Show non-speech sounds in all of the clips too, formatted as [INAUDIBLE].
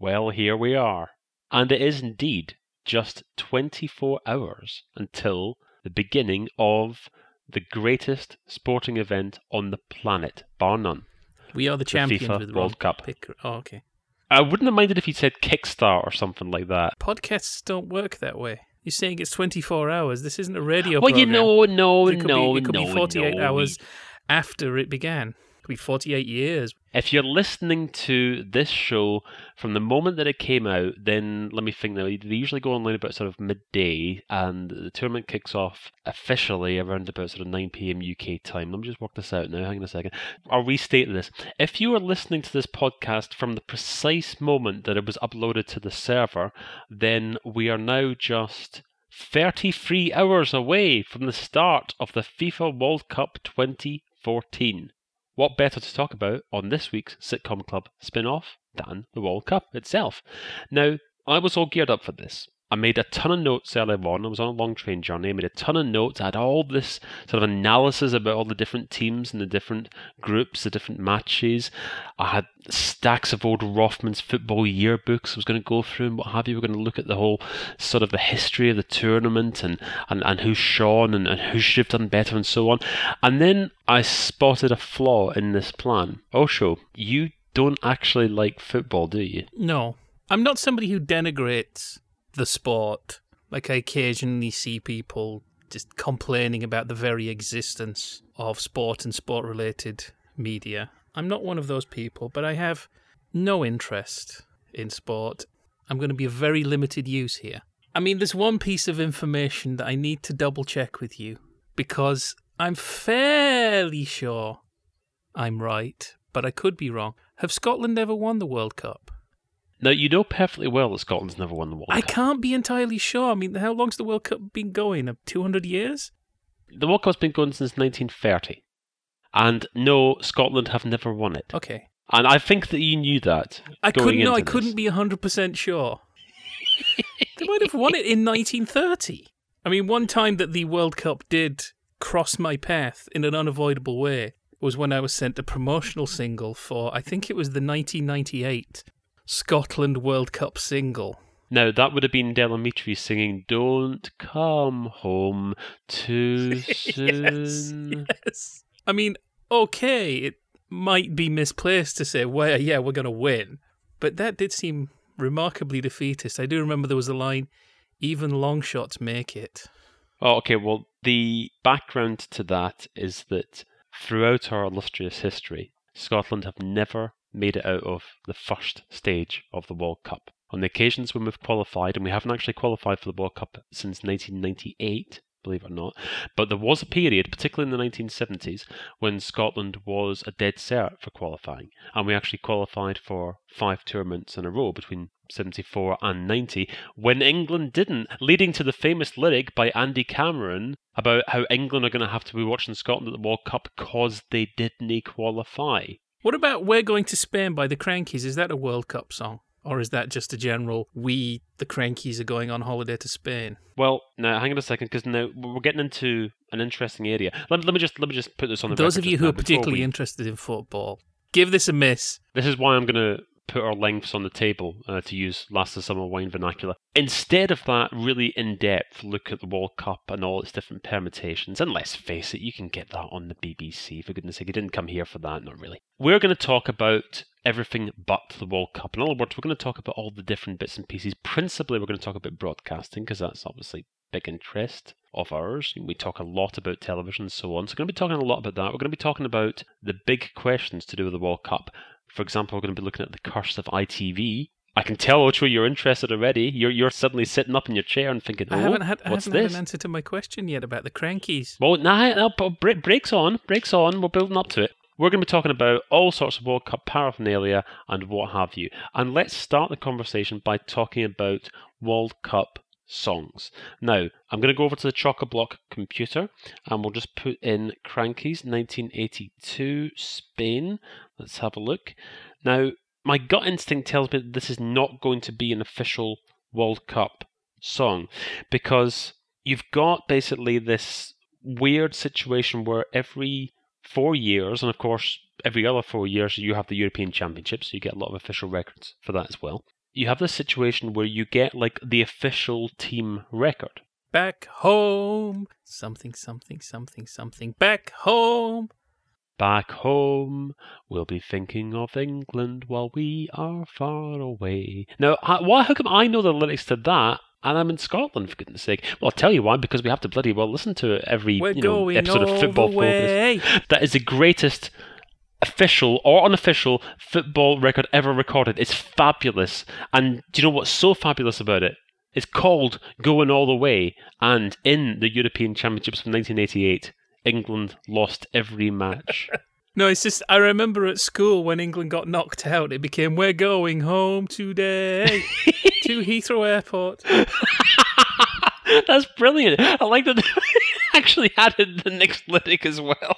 Well, here we are. And it is indeed just 24 hours until the beginning of the greatest sporting event on the planet, bar none. We are the The champions FIFA with World Cup. Picker. Oh, okay. I wouldn't have minded if he said Kickstart or something like that. Podcasts don't work that way. You're saying it's 24 hours. This isn't a radio Well, you know, no, it could no, be, it could no, be 48 no. hours after it began. Be 48 years. If you're listening to this show from the moment that it came out, then let me think now. They usually go online about sort of midday, and the tournament kicks off officially around about sort of 9 p.m. UK time. Let me just work this out now. Hang on a second. I'll restate this. If you are listening to this podcast from the precise moment that it was uploaded to the server, then we are now just 33 hours away from the start of the FIFA World Cup 2014. What better to talk about on this week's Sitcom Club spin off than the World Cup itself? Now, I was all geared up for this. I made a ton of notes earlier on. I was on a long train journey. I made a ton of notes. I had all this sort of analysis about all the different teams and the different groups, the different matches. I had stacks of old Rothman's football yearbooks I was going to go through and what have you. We're going to look at the whole sort of the history of the tournament and, and, and who shone and, and who should have done better and so on. And then I spotted a flaw in this plan. Ocho, you don't actually like football, do you? No. I'm not somebody who denigrates the sport. Like I occasionally see people just complaining about the very existence of sport and sport related media. I'm not one of those people, but I have no interest in sport. I'm going to be of very limited use here. I mean, there's one piece of information that I need to double check with you because I'm fairly sure I'm right, but I could be wrong. Have Scotland ever won the World Cup? Now, you know perfectly well that Scotland's never won the World Cup. I Cup. can't be entirely sure. I mean, how long's the World Cup been going? Uh, 200 years? The World Cup's been going since 1930. And no, Scotland have never won it. Okay. And I think that you knew that. I couldn't. No, I into couldn't this. be 100% sure. [LAUGHS] they might have won it in 1930. I mean, one time that the World Cup did cross my path in an unavoidable way was when I was sent a promotional single for, I think it was the 1998 Scotland World Cup single. Now, that would have been Del Amitri singing Don't Come Home Too [LAUGHS] Soon. yes, yes. I mean, okay, it might be misplaced to say, well, yeah, we're going to win. But that did seem remarkably defeatist. I do remember there was a line, even long shots make it. Oh, okay. Well, the background to that is that throughout our illustrious history, Scotland have never made it out of the first stage of the World Cup. On the occasions when we've qualified, and we haven't actually qualified for the World Cup since 1998, believe it or not, but there was a period, particularly in the 1970s, when Scotland was a dead cert for qualifying, and we actually qualified for five tournaments in a row between 74 and 90, when England didn't, leading to the famous lyric by Andy Cameron about how England are going to have to be watching Scotland at the World Cup because they didn't qualify. What about We're Going to Spain by the Crankies? Is that a World Cup song? Or is that just a general, we, the Crankies, are going on holiday to Spain? Well, now hang on a second, because now we're getting into an interesting area. Let, let me just let me just put this on the Those of you who are particularly we- interested in football, give this a miss. This is why I'm going to put our lengths on the table, uh, to use last of summer wine vernacular. Instead of that really in depth look at the World Cup and all its different permutations, and let's face it, you can get that on the BBC. For goodness sake, you didn't come here for that, not really. We're going to talk about everything but the World Cup. In other words, we're going to talk about all the different bits and pieces. Principally, we're going to talk about broadcasting because that's obviously big interest of ours. We talk a lot about television and so on. So we're going to be talking a lot about that. We're going to be talking about the big questions to do with the World Cup. For example, we're going to be looking at the curse of ITV. I can tell, Ocho, you're interested already. You're you're suddenly sitting up in your chair and thinking, "Oh, I haven't oh, had I what's haven't this?" had an answer to my question yet about the Crankies. Well, nah, nah, but bre- brakes on, brakes on. We're building up to it. We're going to be talking about all sorts of World Cup paraphernalia and what have you. And let's start the conversation by talking about World Cup songs. Now, I'm going to go over to the chock a block computer and we'll just put in Crankies 1982 Spain. Let's have a look. Now, my gut instinct tells me that this is not going to be an official World Cup song because you've got basically this weird situation where every four years, and of course every other four years, you have the European Championships, so you get a lot of official records for that as well. You have this situation where you get like the official team record. Back home, something, something, something, something. Back home. Back home, we'll be thinking of England while we are far away. Now, why, how come I know the lyrics to that and I'm in Scotland, for goodness sake? Well, I'll tell you why, because we have to bloody well listen to it every We're you know, episode of Football Focus. That is the greatest official or unofficial football record ever recorded. It's fabulous. And do you know what's so fabulous about it? It's called Going All the Way. And in the European Championships of 1988, England lost every match. [LAUGHS] No, it's just I remember at school when England got knocked out, it became "We're going home today [LAUGHS] to Heathrow Airport." [LAUGHS] That's brilliant. I like that they actually added the next lyric as well.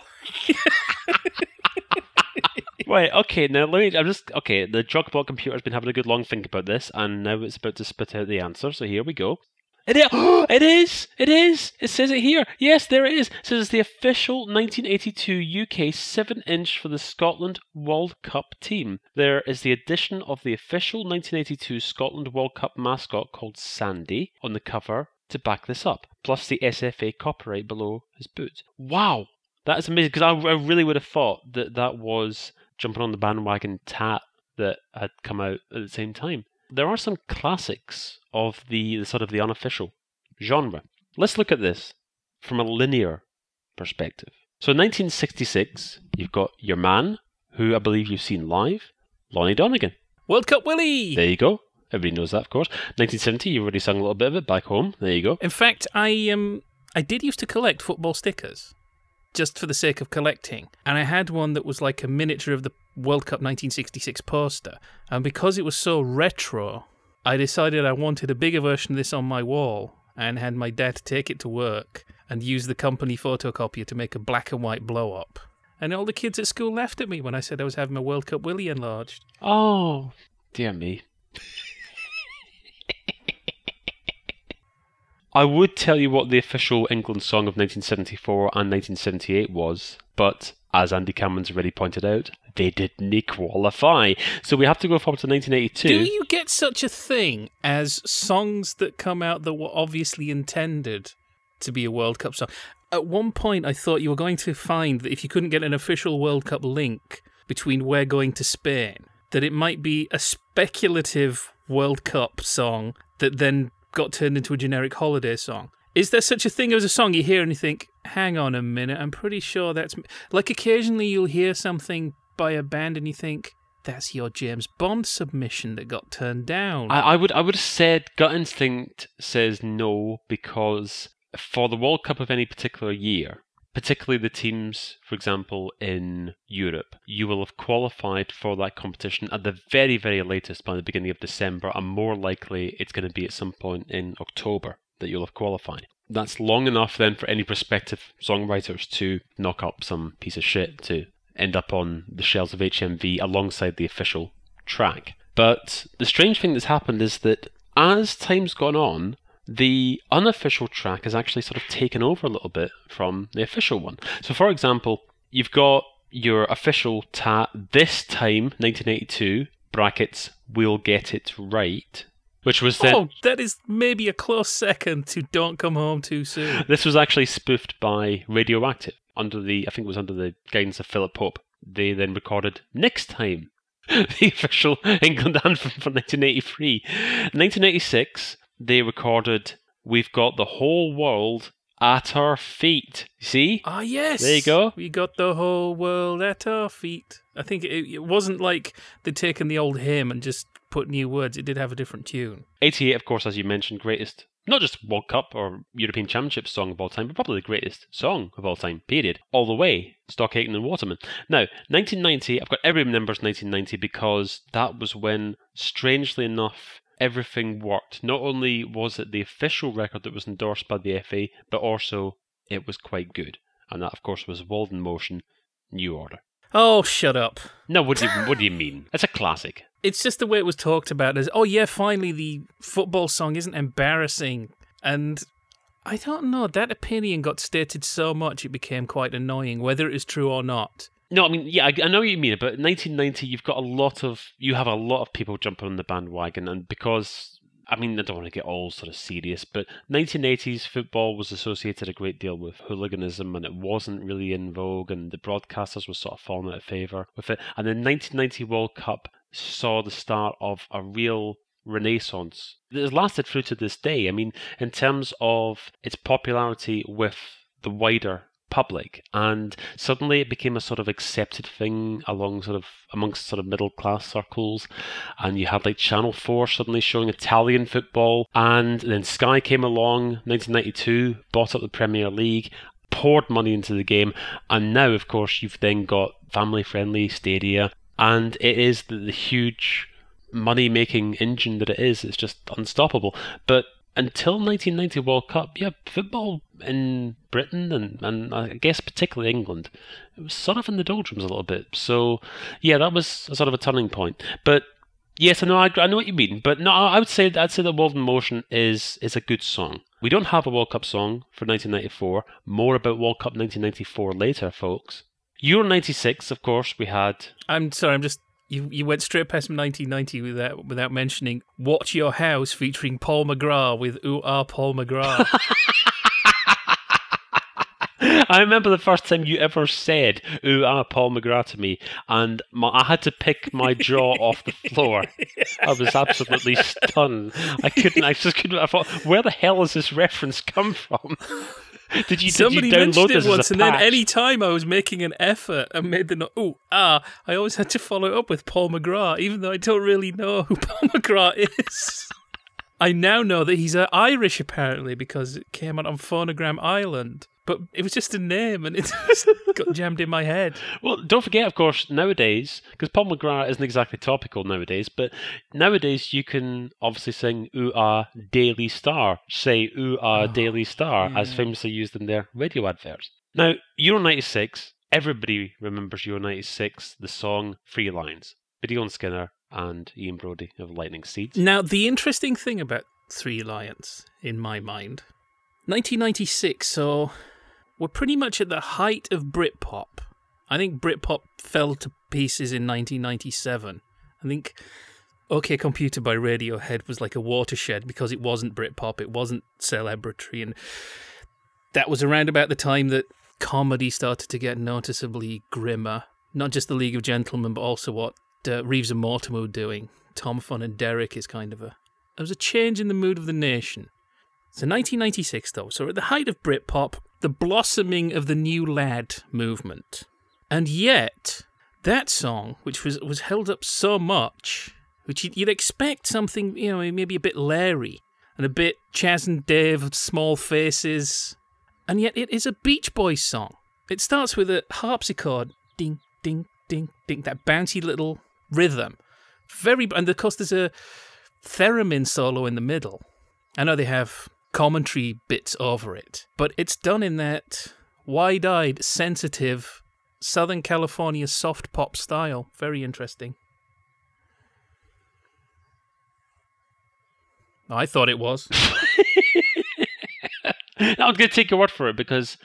Right, okay, now let me. I'm just. Okay, the Jogbot computer's been having a good long think about this, and now it's about to spit out the answer, so here we go. It is! [GASPS] It is! It is! It says it here. Yes, there it is. It says it's the official 1982 UK 7 inch for the Scotland World Cup team. There is the addition of the official 1982 Scotland World Cup mascot called Sandy on the cover to back this up, plus the SFA copyright below his boot. Wow! That is amazing because I, I really would have thought that that was jumping on the bandwagon tat that had come out at the same time. There are some classics of the, the sort of the unofficial genre. Let's look at this from a linear perspective. So in 1966, you've got your man, who I believe you've seen live, Lonnie Donegan. World Cup Willie. There you go. Everybody knows that, of course. 1970, you already sung a little bit of it back home. There you go. In fact, I um I did used to collect football stickers just for the sake of collecting. And I had one that was like a miniature of the World Cup 1966 poster. And because it was so retro, I decided I wanted a bigger version of this on my wall and had my dad take it to work and use the company photocopier to make a black and white blow up. And all the kids at school laughed at me when I said I was having my World Cup Willie enlarged. Oh, dear me. [LAUGHS] I would tell you what the official England song of 1974 and 1978 was, but as Andy Cameron's already pointed out, they didn't qualify. So we have to go forward to 1982. Do you get such a thing as songs that come out that were obviously intended to be a World Cup song? At one point, I thought you were going to find that if you couldn't get an official World Cup link between We're Going to Spain, that it might be a speculative World Cup song that then got turned into a generic holiday song. Is there such a thing as a song you hear and you think, hang on a minute, I'm pretty sure that's. Like occasionally you'll hear something by a band and you think, that's your James Bond submission that got turned down. I, I would I would have said gut instinct says no because for the World Cup of any particular year, particularly the teams, for example, in Europe, you will have qualified for that competition at the very, very latest by the beginning of December, and more likely it's going to be at some point in October that you'll have qualified. That's long enough then for any prospective songwriters to knock up some piece of shit to end up on the shelves of HMV alongside the official track. But the strange thing that's happened is that as time's gone on, the unofficial track has actually sort of taken over a little bit from the official one. So, for example, you've got your official tat this time, 1982, brackets, we'll get it right, which was then. oh, that is maybe a close second to Don't Come Home Too Soon. [LAUGHS] This was actually spoofed by Radio Active under the, I think it was under the guidance of Philip Pope. They then recorded Next Time, [LAUGHS] the official England anthem from 1983. 1986, they recorded We've Got the Whole World at Our Feet. See? Ah, yes. There you go. We got the whole world at our feet. I think it, it wasn't like they'd taken the old hymn and just put new words. It did have a different tune. 88, of course, as you mentioned, greatest, not just World Cup or European Championship song of all time, but probably the greatest song of all time, period. All the way, Stock Aitken and Waterman. Now, 1990, I've got every numbers 1990 because that was when, strangely enough, everything worked. Not only was it the official record that was endorsed by the FA, but also it was quite good. And that, of course, was World in Motion, New Order. Oh, shut up. No, what do you, what do you mean? It's a classic. It's just the way it was talked about as, oh, yeah, finally the football song isn't embarrassing. And I don't know, that opinion got stated so much it became quite annoying, whether it is true or not. No, I mean, yeah, I, I know what you mean, it, but 1990, you've got a lot of, you have a lot of people jumping on the bandwagon, and because, I mean, I don't want to get all sort of serious, but 1980s football was associated a great deal with hooliganism, and it wasn't really in vogue, and the broadcasters were sort of falling out of favour with it. And the 1990 World Cup saw the start of a real renaissance that has lasted through to this day. I mean, in terms of its popularity with the wider public and suddenly it became a sort of accepted thing along sort of amongst sort of middle class circles and you had like channel 4 suddenly showing italian football and then sky came along 1992 bought up the premier league poured money into the game and now of course you've then got family friendly stadia and it is the, the huge money making engine that it is. It's just unstoppable. But until 1990 World Cup, yeah, football in Britain and, and I guess particularly England, it was sort of in the doldrums a little bit. So, yeah, that was sort of a turning point. But yes, I know, I, I know what you mean. But no, I would say I'd say that World in Motion is is a good song. We don't have a World Cup song for 1994. More about World Cup 1994 later, folks. Euro 96, of course, we had. I'm sorry, I'm just you you went straight past 1990 without without mentioning "Watch Your House" featuring Paul McGrath with "Ooh Ah Paul McGrath." [LAUGHS] I remember the first time you ever said "Ooh Ah Paul McGrath" to me, and my, I had to pick my jaw off the floor. I was absolutely stunned. I couldn't. I just couldn't. I thought, where the hell has this reference come from? Did you, Somebody did you mentioned it once, and then any time I was making an effort and made the no- oh ah, I always had to follow up with Paul McGrath, even though I don't really know who [LAUGHS] Paul McGrath is. I now know that he's uh, Irish apparently because it came out on Phonogram Island, but it was just a name and it [LAUGHS] just got jammed in my head. Well, don't forget, of course, nowadays, because Paul McGrath isn't exactly topical nowadays, but nowadays you can obviously sing Ooh Ah Daily Star, say Ooh Ah Oh, Daily Star, as famously used in their radio adverts. Now, Euro 96, everybody remembers Euro 96, the song Three Lions. Gideon Skinner and Ian Broudie of Lightning Seeds. Now, the interesting thing about Three Lions, in my mind, 1996, so we're pretty much at the height of Britpop. I think Britpop fell to pieces in 1997. I think OK Computer by Radiohead was like a watershed because it wasn't Britpop, it wasn't celebratory, and that was around about the time that comedy started to get noticeably grimmer. Not just the League of Gentlemen, but also what uh, Reeves and Mortimer were doing. Tom Fun and Derek is kind of a. There was a change in the mood of the nation. So 1996, though, so at the height of Britpop, the blossoming of the new lad movement, and yet that song, which was was held up so much, which you'd, you'd expect something, you know, maybe a bit Larry and a bit Chas and Dave, small faces, and yet it is a Beach Boys song. It starts with a harpsichord, ding, ding, ding, ding, that bouncy little rhythm. Very, and of course, there's a theremin solo in the middle. I know they have commentary bits over it, but it's done in that wide eyed, sensitive, Southern California soft pop style. Very interesting. I thought it was. I'm going to take your word for it because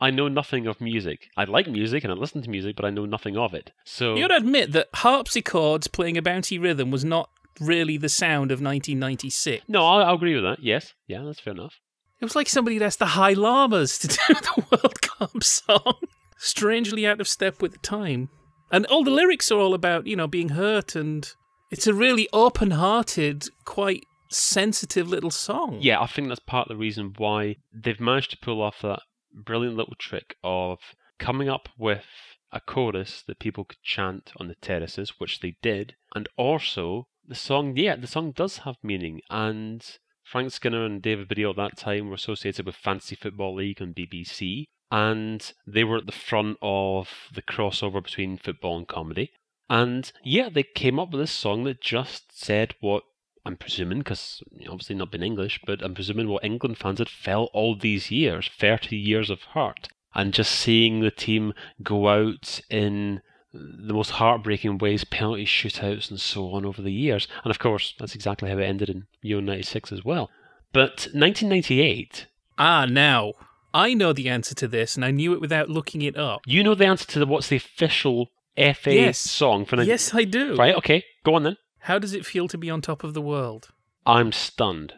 I know nothing of music. I like music and I listen to music, but I know nothing of it. So You gotta admit that harpsichords playing a bouncy rhythm was not really the sound of 1996. no, I'll, I'll agree with that. Yes, yeah, that's fair enough. It was like somebody asked the High Llamas to [LAUGHS] do the World Cup song. Strangely out of step with the time. And all the lyrics are all about, you know, being hurt and it's a really open hearted, quite sensitive little song. Yeah, I think that's part of the reason why they've managed to pull off that brilliant little trick of coming up with a chorus that people could chant on the terraces, which they did, and also the song. Yeah, the song does have meaning, and Frank Skinner and David Baddiel at that time were associated with Fantasy Football League on BBC, and they were at the front of the crossover between football and comedy. And yeah, they came up with this song that just said what I'm presuming, because obviously not been English, but I'm presuming what England fans had felt all these years 30 years of hurt. And just seeing the team go out in the most heartbreaking ways, penalty shootouts and so on over the years. And of course, that's exactly how it ended in Euro 96 as well. But 1998, Ah, now. I know the answer to this, and I knew it without looking it up. You know the answer to the, what's the official FA Yes. song for the Yes, I do. Right, okay, go on then. How does it feel to be on top of the world? I'm stunned.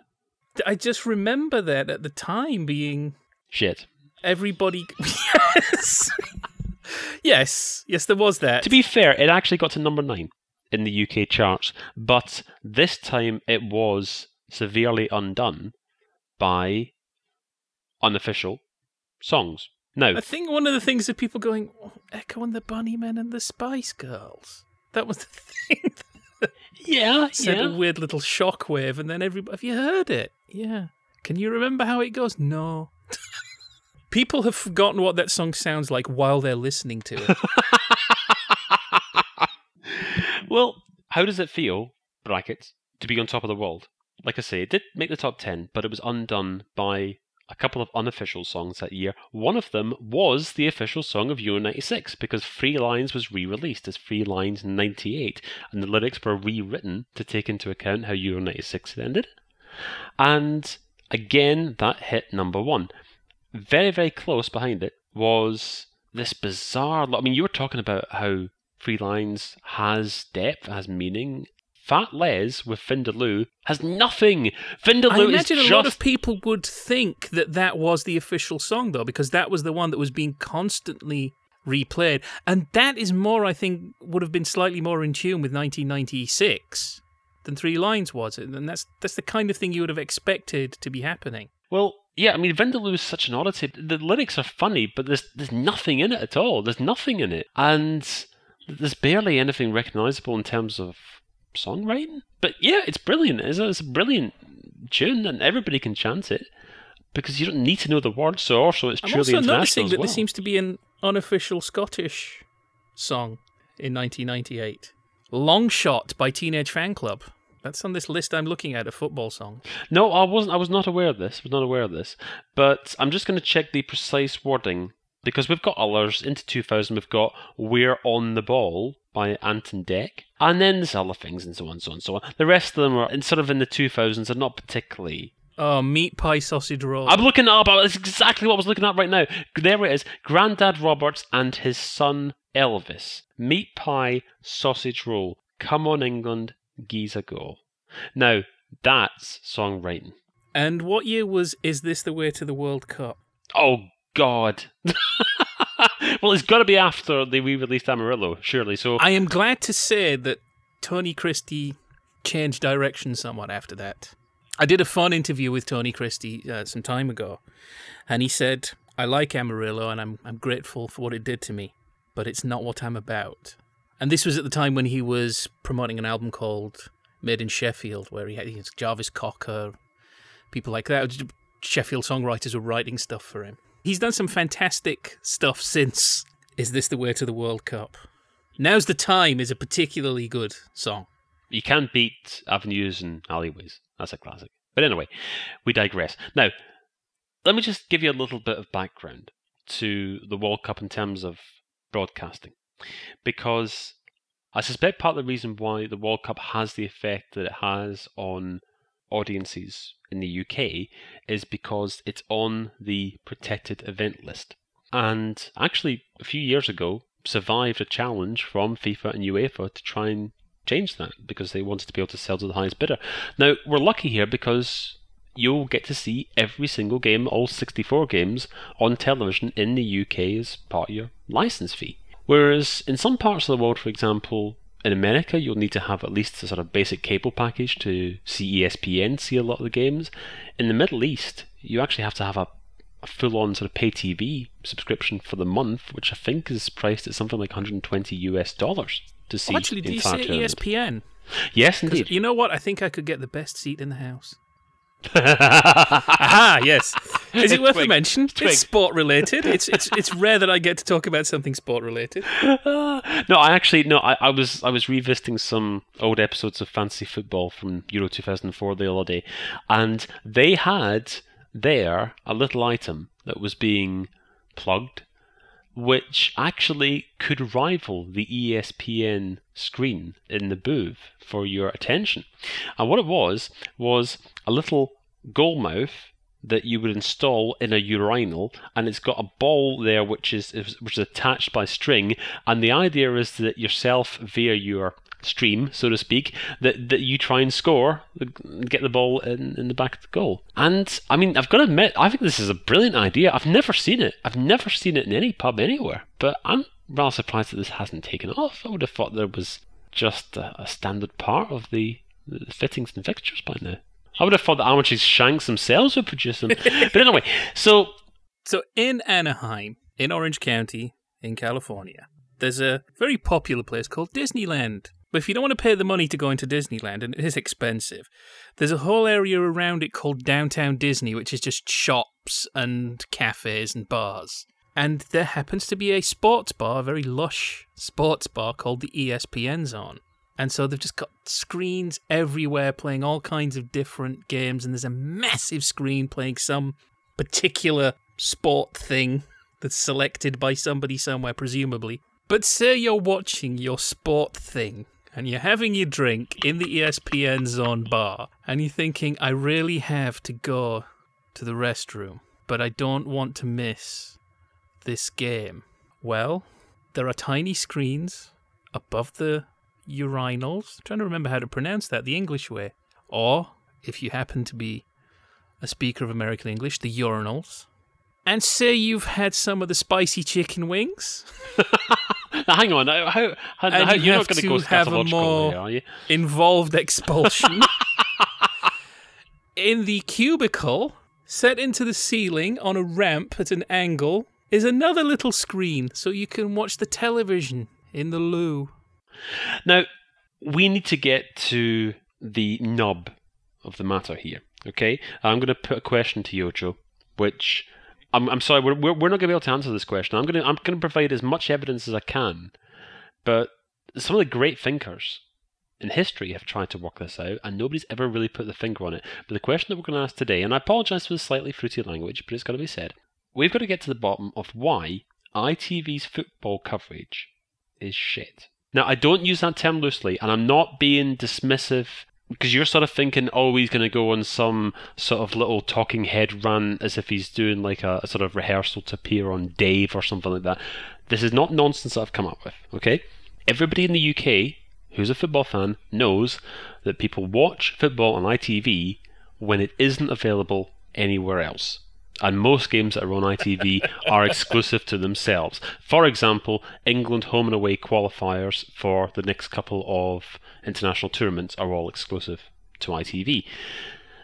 I just remember that at the time being Shit. everybody. [LAUGHS] yes. Yes. Yes, there was that. To be fair, it actually got to number nine in the UK charts, but this time it was severely undone by unofficial songs. No. I think one of the things that people going, oh, Echo and the Bunnymen and the Spice Girls. That was the [LAUGHS] thing. yeah, Sent a weird little shockwave, and then everybody. Have you heard it? Yeah. Can you remember how it goes? No. [LAUGHS] people have forgotten what that song sounds like while they're listening to it. [LAUGHS] well, how does it feel, brackets, to be on top of the world? Like I say, it did make the top 10, but it was undone by a couple of unofficial songs that year. One of them was the official song of Euro 96 because Three Lions was re released as Three Lions 98, and the lyrics were rewritten to take into account how Euro 96 had ended. And again, that hit number one. Very, very close behind it was this bizarre. I mean, you were talking about how Three Lions has depth, has meaning. Fat Les with Vindaloo has nothing. I Vindaloo is imagine a lot of people would think that that was the official song, though, because that was the one that was being constantly replayed. And that is more, I think, would have been slightly more in tune with 1996 than Three Lions was. And that's, that's the kind of thing you would have expected to be happening. Well, yeah, I mean, Vindaloo is such an oddity. The lyrics are funny, but there's there's nothing in it at all. There's nothing in it, and there's barely anything recognizable in terms of songwriting. But yeah, it's brilliant. It's a, it's a brilliant tune, and everybody can chant it because you don't need to know the words. So also, it's I'm truly also international noticing as that well. there seems to be an unofficial Scottish song in 1998. Long Shot by Teenage Fan Club. That's on this list I'm looking at a football song. No, I wasn't. I was not aware of this. Was not aware of this. But I'm just going to check the precise wording because we've got others into 2000. We've got "We're on the Ball" by Ant and Dec, and then there's other things and so on, and so on, and so on. The rest of them are in sort of in the 2000s. Are not particularly. Oh, Meat Pie Sausage Roll. I'm looking up. That's exactly what I was looking at right now. There it is. Grandad Roberts and his son Elvis. Meat pie, sausage roll. Come on, England, geese a go. Now that's songwriting. And what year was Is This the Way to the World Cup? Oh God. [LAUGHS] well, it's got to be after they re-released Amarillo, surely. So I am glad to say that Tony Christie changed direction somewhat after that. I did a fun interview with Tony Christie uh, some time ago, and he said, I like Amarillo and I'm, I'm grateful for what it did to me, but it's not what I'm about. And this was at the time when he was promoting an album called Made in Sheffield, where he had Jarvis Cocker, people like that. Sheffield songwriters were writing stuff for him. He's done some fantastic stuff since Is This the Way to the World Cup? Now's the Time is a particularly good song. you can't beat avenues and alleyways. That's a classic. But anyway, we digress. Now, let me just give you a little bit of background to the World Cup in terms of broadcasting, because I suspect part of the reason why the World Cup has the effect that it has on audiences in the UK is because it's on the protected event list. And actually, a few years ago, survived a challenge from FIFA and UEFA to try and change that because they wanted to be able to sell to the highest bidder. Now, we're lucky here because you'll get to see every single game, all 64 games, on television in the UK as part of your license fee. Whereas in some parts of the world, for example, in America, you'll need to have at least a sort of basic cable package to see ESPN, see a lot of the games. In the Middle East, you actually have to have a, a full on sort of pay TV subscription for the month, which I think is priced at something like 120 US dollars to oh, see Oh, actually, the do you entire say E. ESPN? Yes, indeed. You know what? I think I could get the best seat in the house. Aha, yes. [LAUGHS] Is it worth a mention? Twig. It's sport related. It's it's [LAUGHS] it's rare that I get to talk about something sport related. Ah, no, I actually no. I, I was I was revisiting some old episodes of Fantasy Football from Euro 2004 the other day, and they had there a little item that was being plugged, which actually could rival the ESPN screen in the booth for your attention. And what it was was a little goal mouth that you would install in a urinal, and it's got a ball there which is which is attached by string, and the idea is that yourself via your stream, so to speak, that, that you try and score, get the ball in, in the back of the goal. And I mean, I've got to admit, I think this is a brilliant idea. I've never seen it. I've never seen it in any pub anywhere. But I'm rather surprised that this hasn't taken off. I would have thought there was just a, a standard part of the, the fittings and fixtures by now. I would have thought the Armitage Shanks themselves would produce them. [LAUGHS] but anyway, so So in Anaheim, in Orange County, in California, there's a very popular place called Disneyland. But if you don't want to pay the money to go into Disneyland, and it is expensive, there's a whole area around it called Downtown Disney, which is just shops and cafes and bars. And there happens to be a sports bar, a very lush sports bar called the ESPN Zone. And so they've just got screens everywhere playing all kinds of different games, and there's a massive screen playing some particular sport thing that's selected by somebody somewhere, presumably. But say you're watching your sport thing and you're having your drink in the ESPN Zone bar, and you're thinking, I really have to go to the restroom, but I don't want to miss this game. Well, there are tiny screens above the urinals. I'm trying to remember how to pronounce that the English way. Or, if you happen to be a speaker of American English, the urinals. And say you've had some of the spicy chicken wings. [LAUGHS] now, hang on. How, how, how, you you're not going to go have a more- are you? involved expulsion. [LAUGHS] In the cubicle, set into the ceiling on a ramp at an angle, is another little screen so you can watch the television in the loo. Now, we need to get to the nub of the matter here. Okay, I'm going to put a question to Yocho, which I'm, I'm sorry, we're, we're not going to be able to answer this question. I'm going to I'm going to provide as much evidence as I can, but some of the great thinkers in history have tried to work this out, and nobody's ever really put the finger on it. But the question that we're going to ask today, and I apologise for the slightly fruity language, but it's got to be said. We've got to get to the bottom of why ITV's football coverage is shit. Now, I don't use that term loosely, and I'm not being dismissive because you're sort of thinking, oh, he's going to go on some sort of little talking head run as if he's doing like a, a sort of rehearsal to appear on Dave or something like that. This is not nonsense that I've come up with, okay? Everybody in the UK who's a football fan knows that people watch football on ITV when it isn't available anywhere else. And most games that are on ITV [LAUGHS] are exclusive to themselves. For example, England home and away qualifiers for the next couple of international tournaments are all exclusive to ITV.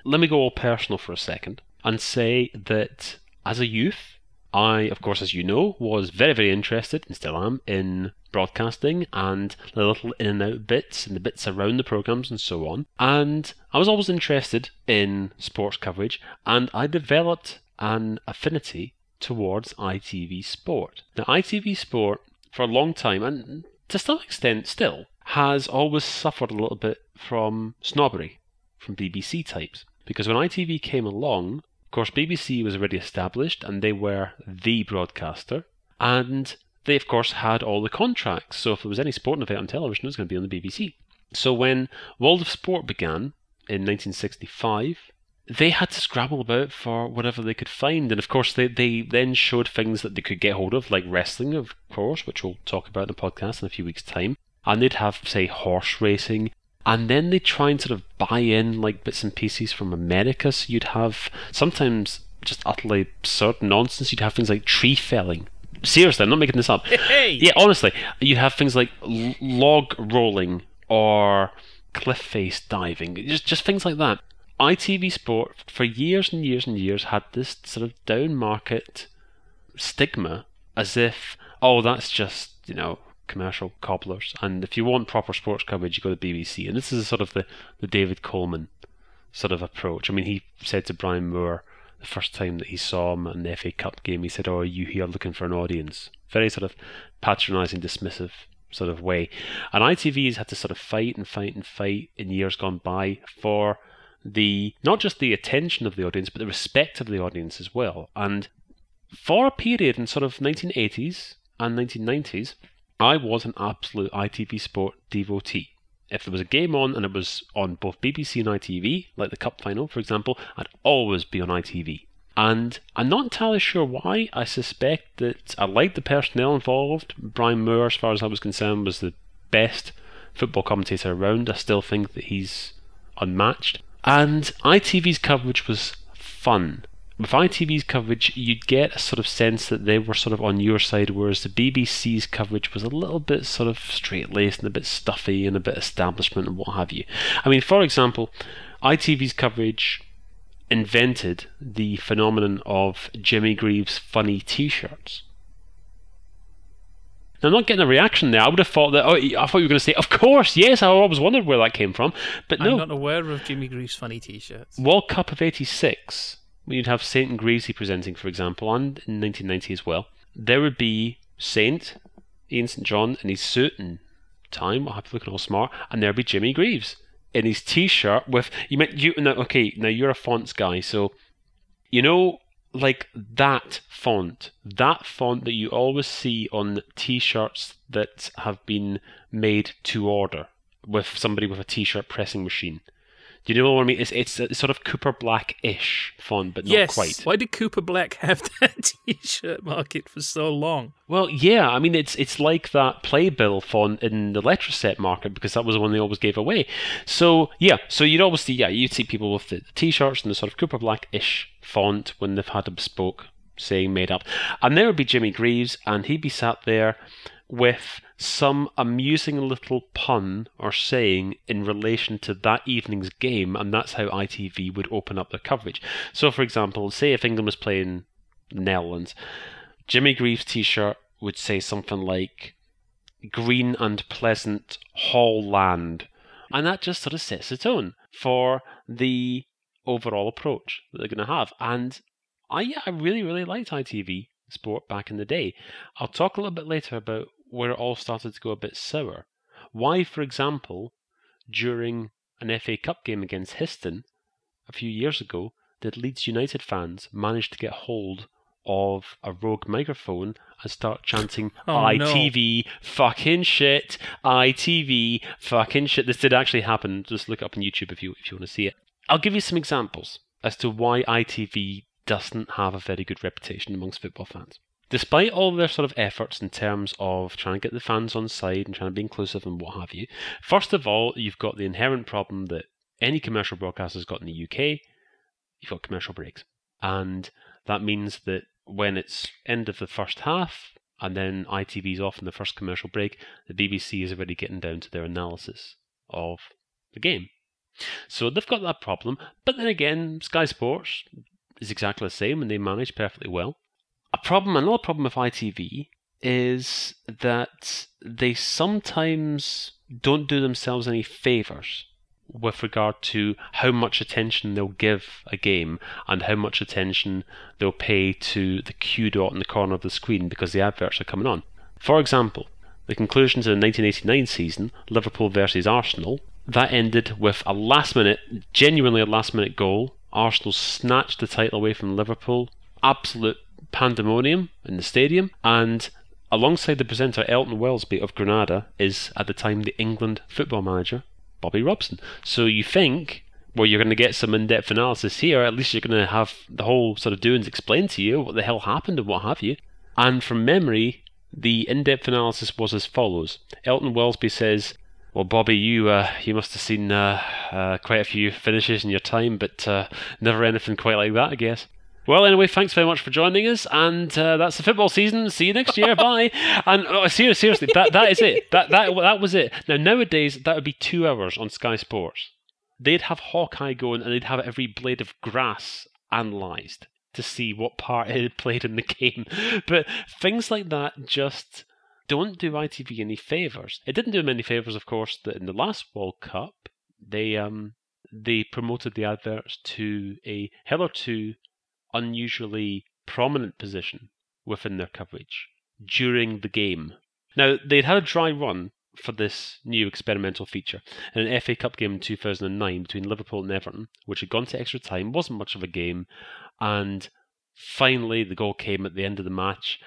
Let me go all personal for a second and say that as a youth, I, of course, as you know, was very, very interested, and still am, in broadcasting and the little in and out bits and the bits around the programs and so on. And I was always interested in sports coverage, and I developed an affinity towards ITV Sport. Now, ITV Sport, for a long time, and to some extent still, has always suffered a little bit from snobbery from BBC types. Because when ITV came along, of course, BBC was already established and they were the broadcaster. And they, of course, had all the contracts. So if there was any sporting event on television, it was going to be on the BBC. So when World of Sport began in 1965, they had to scrabble about for whatever they could find. And of course, they, they then showed things that they could get hold of, like wrestling, of course, which we'll talk about in the podcast in a few weeks' time. And they'd have, say, horse racing. And then they try and sort of buy in like bits and pieces from America. So you'd have sometimes just utterly absurd nonsense. You'd have things like tree felling. Seriously, I'm not making this up. [LAUGHS] Hey! Yeah, honestly, you'd have things like l- log rolling or cliff face diving, just just things like that. ITV Sport for years and years and years had this sort of down market stigma as if oh that's just you know commercial cobblers. And if you want proper sports coverage you go to BBC and this is a sort of the, the David Coleman sort of approach. I mean he said to Brian Moore the first time that he saw him in the FA Cup game he said oh are you here looking for an audience? Very sort of patronising dismissive sort of way. And ITV has had to sort of fight and fight and fight in years gone by for the not just the attention of the audience but the respect of the audience as well. And for a period in sort of 1980s and 1990s I was an absolute ITV Sport devotee. If there was a game on and it was on both BBC and ITV, like the Cup final, for example, I'd always be on ITV. And I'm not entirely sure why. I suspect that I liked the personnel involved. Brian Moore, as far as I was concerned, was the best football commentator around. I still think that he's unmatched. And ITV's coverage was fun. With ITV's coverage, you'd get a sort of sense that they were sort of on your side, whereas the BBC's coverage was a little bit sort of straight laced and a bit stuffy and a bit establishment and what have you. I mean, for example, ITV's coverage invented the phenomenon of Jimmy Greaves' funny t shirts. Now, I'm not getting a reaction there. I would have thought that. Oh, I thought you were going to say, "Of course, yes." I always wondered where that came from, but no. I'm not aware of Jimmy Greaves' funny T-shirts. World Cup of '86, when you'd have Saint and Greavesy presenting, for example, and in 1990 as well, there would be Saint, Ian St John, in his suit and have looking all smart, and there'd be Jimmy Greaves in his T-shirt with you. Meant you now? Okay, now you're a fonts guy, so you know like that font, that font that you always see on t-shirts that have been made to order with somebody with a t-shirt pressing machine. Do you know what I mean? It's it's a sort of Cooper Black-ish font, but not yes. quite. Why did Cooper Black [LAUGHS] have that T-shirt market for so long? Well, yeah, I mean it's it's like that Playbill font in the Letraset market because that was the one they always gave away. So yeah, so you'd always see yeah you'd see people with the T-shirts and the sort of Cooper Black-ish font when they've had a bespoke saying made up, and there would be Jimmy Greaves, and he'd be sat there with some amusing little pun or saying in relation to that evening's game, and that's how ITV would open up their coverage. So, for example, say if England was playing the Netherlands, Jimmy Greaves' t shirt would say something like, Green and pleasant Hall land. And that just sort of sets the tone for the overall approach that they're going to have. And I, yeah, I really, really liked ITV sport back in the day. I'll talk a little bit later about where it all started to go a bit sour. Why, for example, during an FA Cup game against Histon a few years ago, did Leeds United fans manage to get hold of a rogue microphone and start chanting [LAUGHS] Oh, ITV fucking shit, ITV fucking shit. This did actually happen. Just look it up on YouTube if you if you want to see it. I'll give you some examples as to why ITV doesn't have a very good reputation amongst football fans. Despite all their sort of efforts in terms of trying to get the fans on side and trying to be inclusive and what have you, first of all, you've got the inherent problem that any commercial broadcaster's got in the UK, you've got commercial breaks. And that means that when it's end of the first half and then ITV's off in the first commercial break, the BBC is already getting down to their analysis of the game. So they've got that problem, but then again, Sky Sports is exactly the same and they manage perfectly well. A problem, another problem with ITV is that they sometimes don't do themselves any favours with regard to how much attention they'll give a game and how much attention they'll pay to the cue dot in the corner of the screen because the adverts are coming on. For example, the conclusion to the 1989 season, Liverpool versus Arsenal, that ended with a last minute, genuinely a last minute goal. Arsenal snatched the title away from Liverpool. Absolute pandemonium in the stadium. And alongside the presenter Elton Welsby of Granada is at the time the England football manager, Bobby Robson. So you think, well, you're going to get some in depth analysis here. At least you're going to have the whole sort of doings explained to you, what the hell happened and what have you. And from memory, the in depth analysis was as follows Elton Welsby says, well, Bobby, you uh, you must have seen uh, uh, quite a few finishes in your time, but uh, never anything quite like that, I guess. Well, anyway, thanks very much for joining us, and uh, that's the football season. See you next year. [LAUGHS] Bye. And oh, seriously, seriously, that that is it. That that that was it. Now nowadays, that would be two hours on Sky Sports. They'd have Hawkeye going, and they'd have every blade of grass analysed to see what part [LAUGHS] it had played in the game. But things like that just don't do ITV any favours. It didn't do them any favours, of course, that in the last World Cup they um they promoted the adverts to a two unusually prominent position within their coverage during the game. Now they'd had a dry run for this new experimental feature in an FA Cup game in 2009 between Liverpool and Everton, which had gone to extra time, wasn't much of a game, and finally the goal came at the end of the match.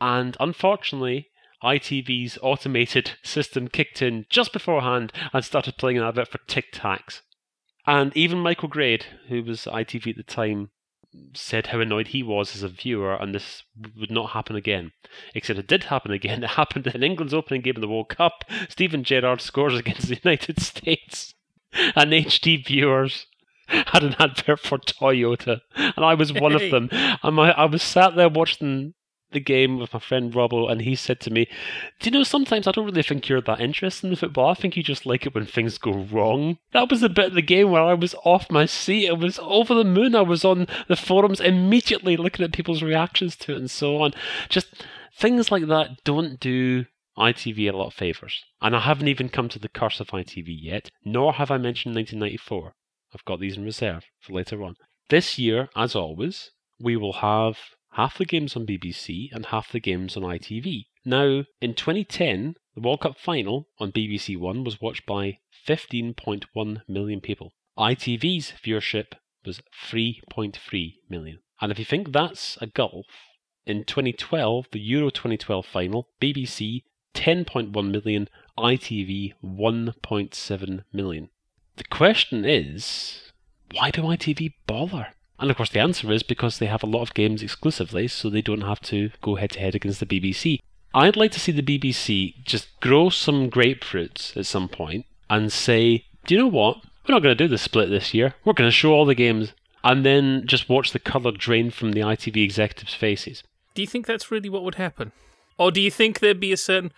And unfortunately, ITV's automated system kicked in just beforehand and started playing an advert for Tic Tacs. And even Michael Grade, who was ITV at the time, said how annoyed he was as a viewer, and this would not happen again. Except it did happen again. [LAUGHS] It happened in England's opening game of the World Cup. Steven Gerrard scores [LAUGHS] against the United States, and HD viewers had an advert for Toyota, and I was one Hey. of them. And my, I was sat there watching the game with my friend Robbo, and he said to me, "Do you know sometimes I don't really think you're that interested in football. I think you just like it when things go wrong." That was the bit of the game where I was off my seat. I was over the moon. I was on the forums immediately looking at people's reactions to it and so on. Just things like that don't do ITV a lot of favours. And I haven't even come to the curse of ITV yet, nor have I mentioned 1994. I've got these in reserve for later on. This year, as always, we will have half the games on BBC and half the games on ITV. Now, in 2010, the World Cup final on BBC One was watched by 15.1 million people. ITV's viewership was 3.3 million. And if you think that's a gulf, in 2012, the Euro 2012 final, BBC 10.1 million, ITV 1.7 million. The question is, why do ITV bother? And of course, the answer is because they have a lot of games exclusively, so they don't have to go head to head against the BBC. I'd like to see the BBC just grow some grapefruits at some point and say, do you know what? We're not going to do the split this year. We're going to show all the games and then just watch the colour drain from the ITV executives' faces. Do you think that's really what would happen? Or do you think there'd be a certain,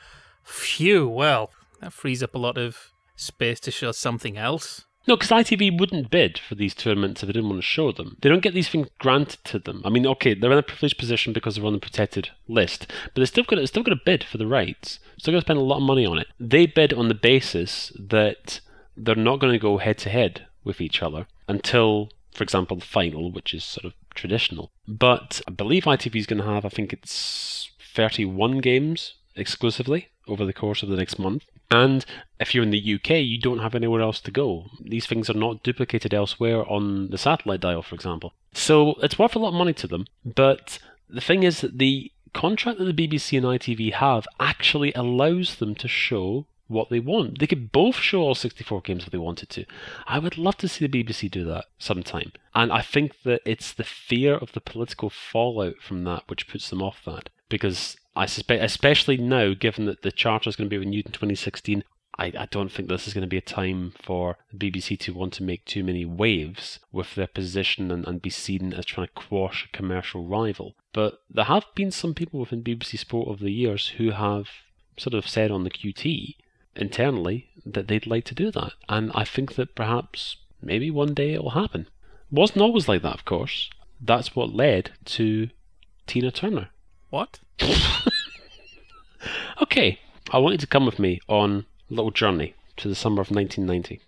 phew, well, that frees up a lot of space to show something else? No, because ITV wouldn't bid for these tournaments if they didn't want to show them. They don't get these things granted to them. I mean, okay, they're in a privileged position because they're on the protected list, but they're still going to still going to bid for the rights. Still going to spend a lot of money on it. They bid on the basis that they're not going to go head to head with each other until, for example, the final, which is sort of traditional. But I believe ITV is going to have, I think it's 31 games exclusively over the course of the next month. And if you're in the UK, you don't have anywhere else to go. These things are not duplicated elsewhere on the satellite dial, for example. So it's worth a lot of money to them. But the thing is that the contract that the BBC and ITV have actually allows them to show what they want. They could both show all 64 games if they wanted to. I would love to see the BBC do that sometime. And I think that it's the fear of the political fallout from that which puts them off that. Because I suspect, especially now, given that the charter is going to be renewed in 2016, I, I don't think this is going to be a time for the BBC to want to make too many waves with their position and, and be seen as trying to quash a commercial rival. But there have been some people within BBC Sport over the years who have sort of said on the QT internally that they'd like to do that. And I think that perhaps maybe one day it will happen. It Wasn't always like that, of course. That's what led to Tina Turner. What? [LAUGHS] Okay, I want you to come with me on a little journey to the summer of 1990.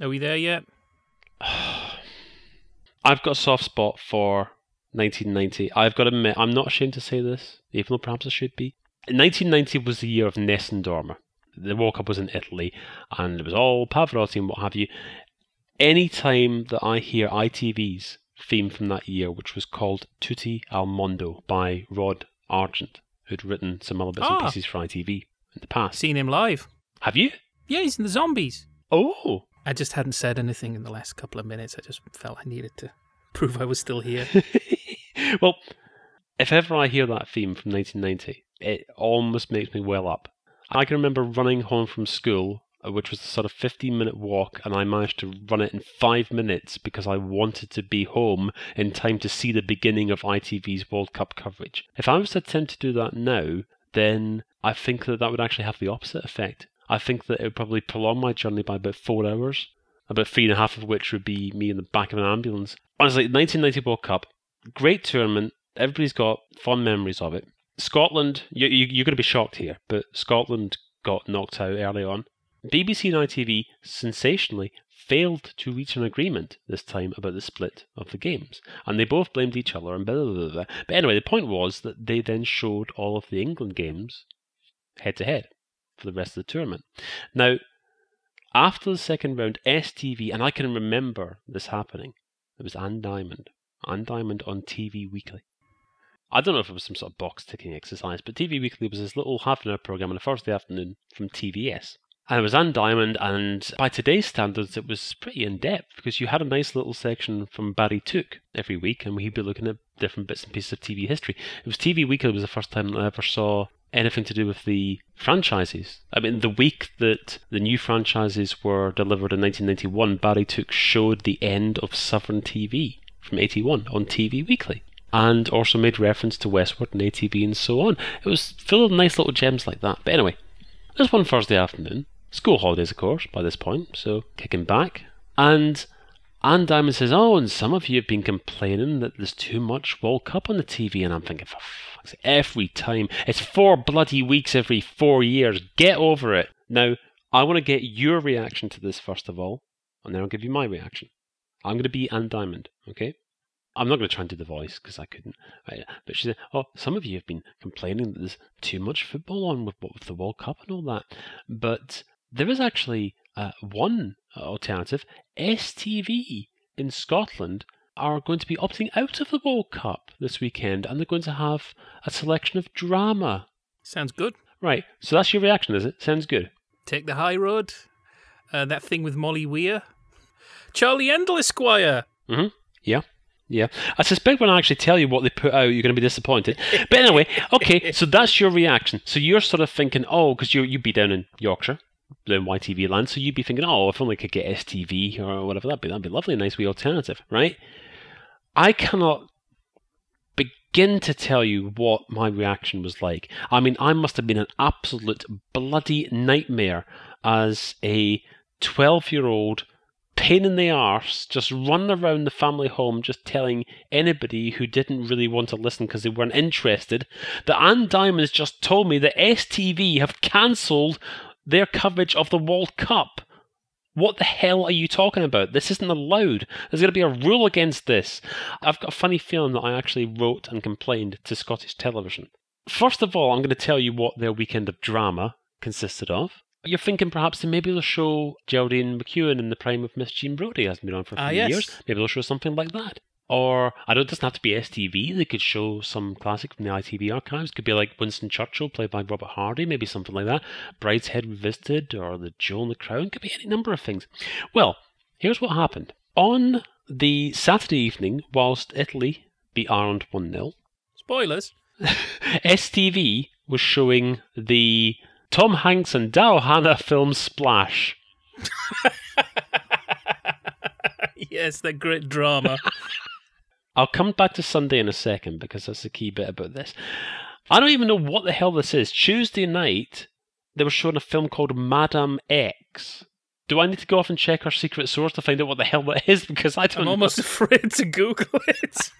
Are we there yet? [SIGHS] I've got a soft spot for 1990. I've got to admit, I'm not ashamed to say this, even though perhaps I should be. 1990 was the year of Nessun Dorma. The World Cup was in Italy, and it was all Pavarotti and what have you. Any time that I hear ITV's theme from that year, which was called Tutti al Mondo by Rod Argent, who'd written some other bits and Ah. pieces for ITV in the past. Seen him live. Have you? Yeah, he's in the zombies. Oh, I just hadn't said anything in the last couple of minutes. I just felt I needed to [LAUGHS] prove I was still here. [LAUGHS] well, if ever I hear that theme from 1990, it almost makes me well up. I can remember running home from school, which was a sort of 15 minute walk, and I managed to run it in five minutes because I wanted to be home in time to see the beginning of ITV's World Cup coverage. If I was to attempt to do that now, then I think that that would actually have the opposite effect. I think that it would probably prolong my journey by about four hours, about three and a half of which would be me in the back of an ambulance. Honestly, 1990 World Cup, great tournament. Everybody's got fond memories of it. Scotland, you, you, you're going to be shocked here, but Scotland got knocked out early on. BBC and ITV sensationally failed to reach an agreement this time about the split of the games, and they both blamed each other and blah, blah, blah, blah. But anyway, the point was that they then showed all of the England games head to head for the rest of the tournament. Now, after the second round, STV, and I can remember this happening, it was Anne Diamond. Anne Diamond on TV Weekly. I don't know if it was some sort of box ticking exercise, but TV Weekly was this little half an hour program on a Thursday afternoon from TVS. And it was Anne Diamond, and by today's standards, it was pretty in depth because you had a nice little section from Barry Took every week, and we'd be looking at different bits and pieces of TV history. It was TV Weekly was the first time I ever saw anything to do with the franchises. I mean, the week that the new franchises were delivered in 1991, Barry Took showed the end of Southern TV from 81 on TV Weekly. And also made reference to Westward and ATV and so on. It was full of nice little gems like that. But anyway, this one Thursday afternoon, school holidays, of course, by this point, so kicking back. And Anne Diamond says, Oh, and some of you have been complaining that there's too much World Cup on the TV. And I'm thinking, for fuck's every time. It's four bloody weeks every four years. Get over it. Now, I want to get your reaction to this first of all, and then I'll give you my reaction. I'm going to be Anne Diamond, okay? I'm not going to try and do the voice because I couldn't. Right? But she said, "Oh, some of you have been complaining that there's too much football on with, with the World Cup and all that, but there is actually uh, one alternative. STV in Scotland are going to be opting out of the World Cup this weekend, and they're going to have a selection of drama. Sounds good. Right. So that's your reaction, is it? Sounds good. Take the high road. Uh, that thing with Molly Weir. Charlie Endell Esquire. Mm-hmm. Yeah. Yeah. I suspect when I actually tell you what they put out, you're going to be disappointed. But anyway, okay, [LAUGHS] so that's your reaction. So you're sort of thinking, oh, because you you'd be down in Yorkshire, down YTV land, so you'd be thinking, oh, if only I could get STV or whatever, that'd be, that'd be lovely, nice wee alternative, right? I cannot begin to tell you what my reaction was like. I mean, I must have been an absolute bloody nightmare as a 12 year old pain in the arse, just running around the family home, just telling anybody who didn't really want to listen because they weren't interested that Anne Diamond's just told me that STV have cancelled their coverage of the World Cup. What the hell are you talking about? This isn't allowed. There's going to be a rule against this. I've got a funny feeling that I actually wrote and complained to Scottish television. First of all, I'm going to tell you what their weekend of drama consisted of. You're thinking perhaps that maybe they'll show Geraldine McEwen in the prime of Miss Jean Brodie, hasn't been on for a few Ah, yes. years. Maybe they'll show something like that. Or I don't. It doesn't have to be STV. They could show some classic from the ITV archives. Could be like Winston Churchill, played by Robert Hardy, maybe something like that. Brideshead Revisited, or The Jewel in the Crown. Could be any number of things. Well, here's what happened on the Saturday evening, whilst Italy beat Ireland one 0 Spoilers. [LAUGHS] STV was showing the Tom Hanks and Daryl Hannah film Splash. [LAUGHS] yes, that great drama. [LAUGHS] I'll come back to Sunday in a second because that's the key bit about this. I don't even know what the hell this is. Tuesday night, they were showing a film called Madame X. Do I need to go off and check our secret source to find out what the hell that is? [LAUGHS] Because I don't I'm know. almost [LAUGHS] afraid to Google it.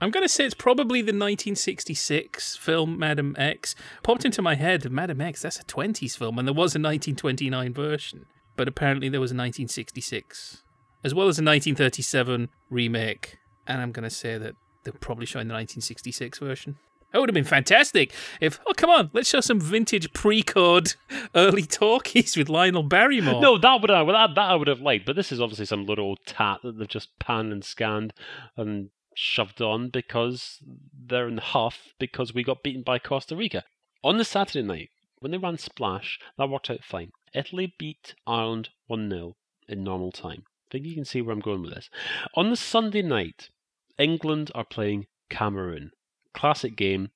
I'm going to say it's probably the 1966 film Madam X. Popped into my head, Madam X, that's a 20s film, and there was a 1929 version. But apparently there was a 1966, as well as a 1937 remake. And I'm going to say that they're probably showing the 1966 version. That would have been fantastic if, oh, come on, let's show some vintage pre code [LAUGHS] early talkies with Lionel Barrymore. No, that would uh, I, that, that I would have liked, but this is obviously some little tat that they've just panned and scanned and shoved on because they're in huff because we got beaten by Costa Rica. On the Saturday night, when they ran Splash, that worked out fine. Italy beat Ireland 1 0 in normal time. I think you can see where I'm going with this. On the Sunday night, England are playing Cameroon. Classic game.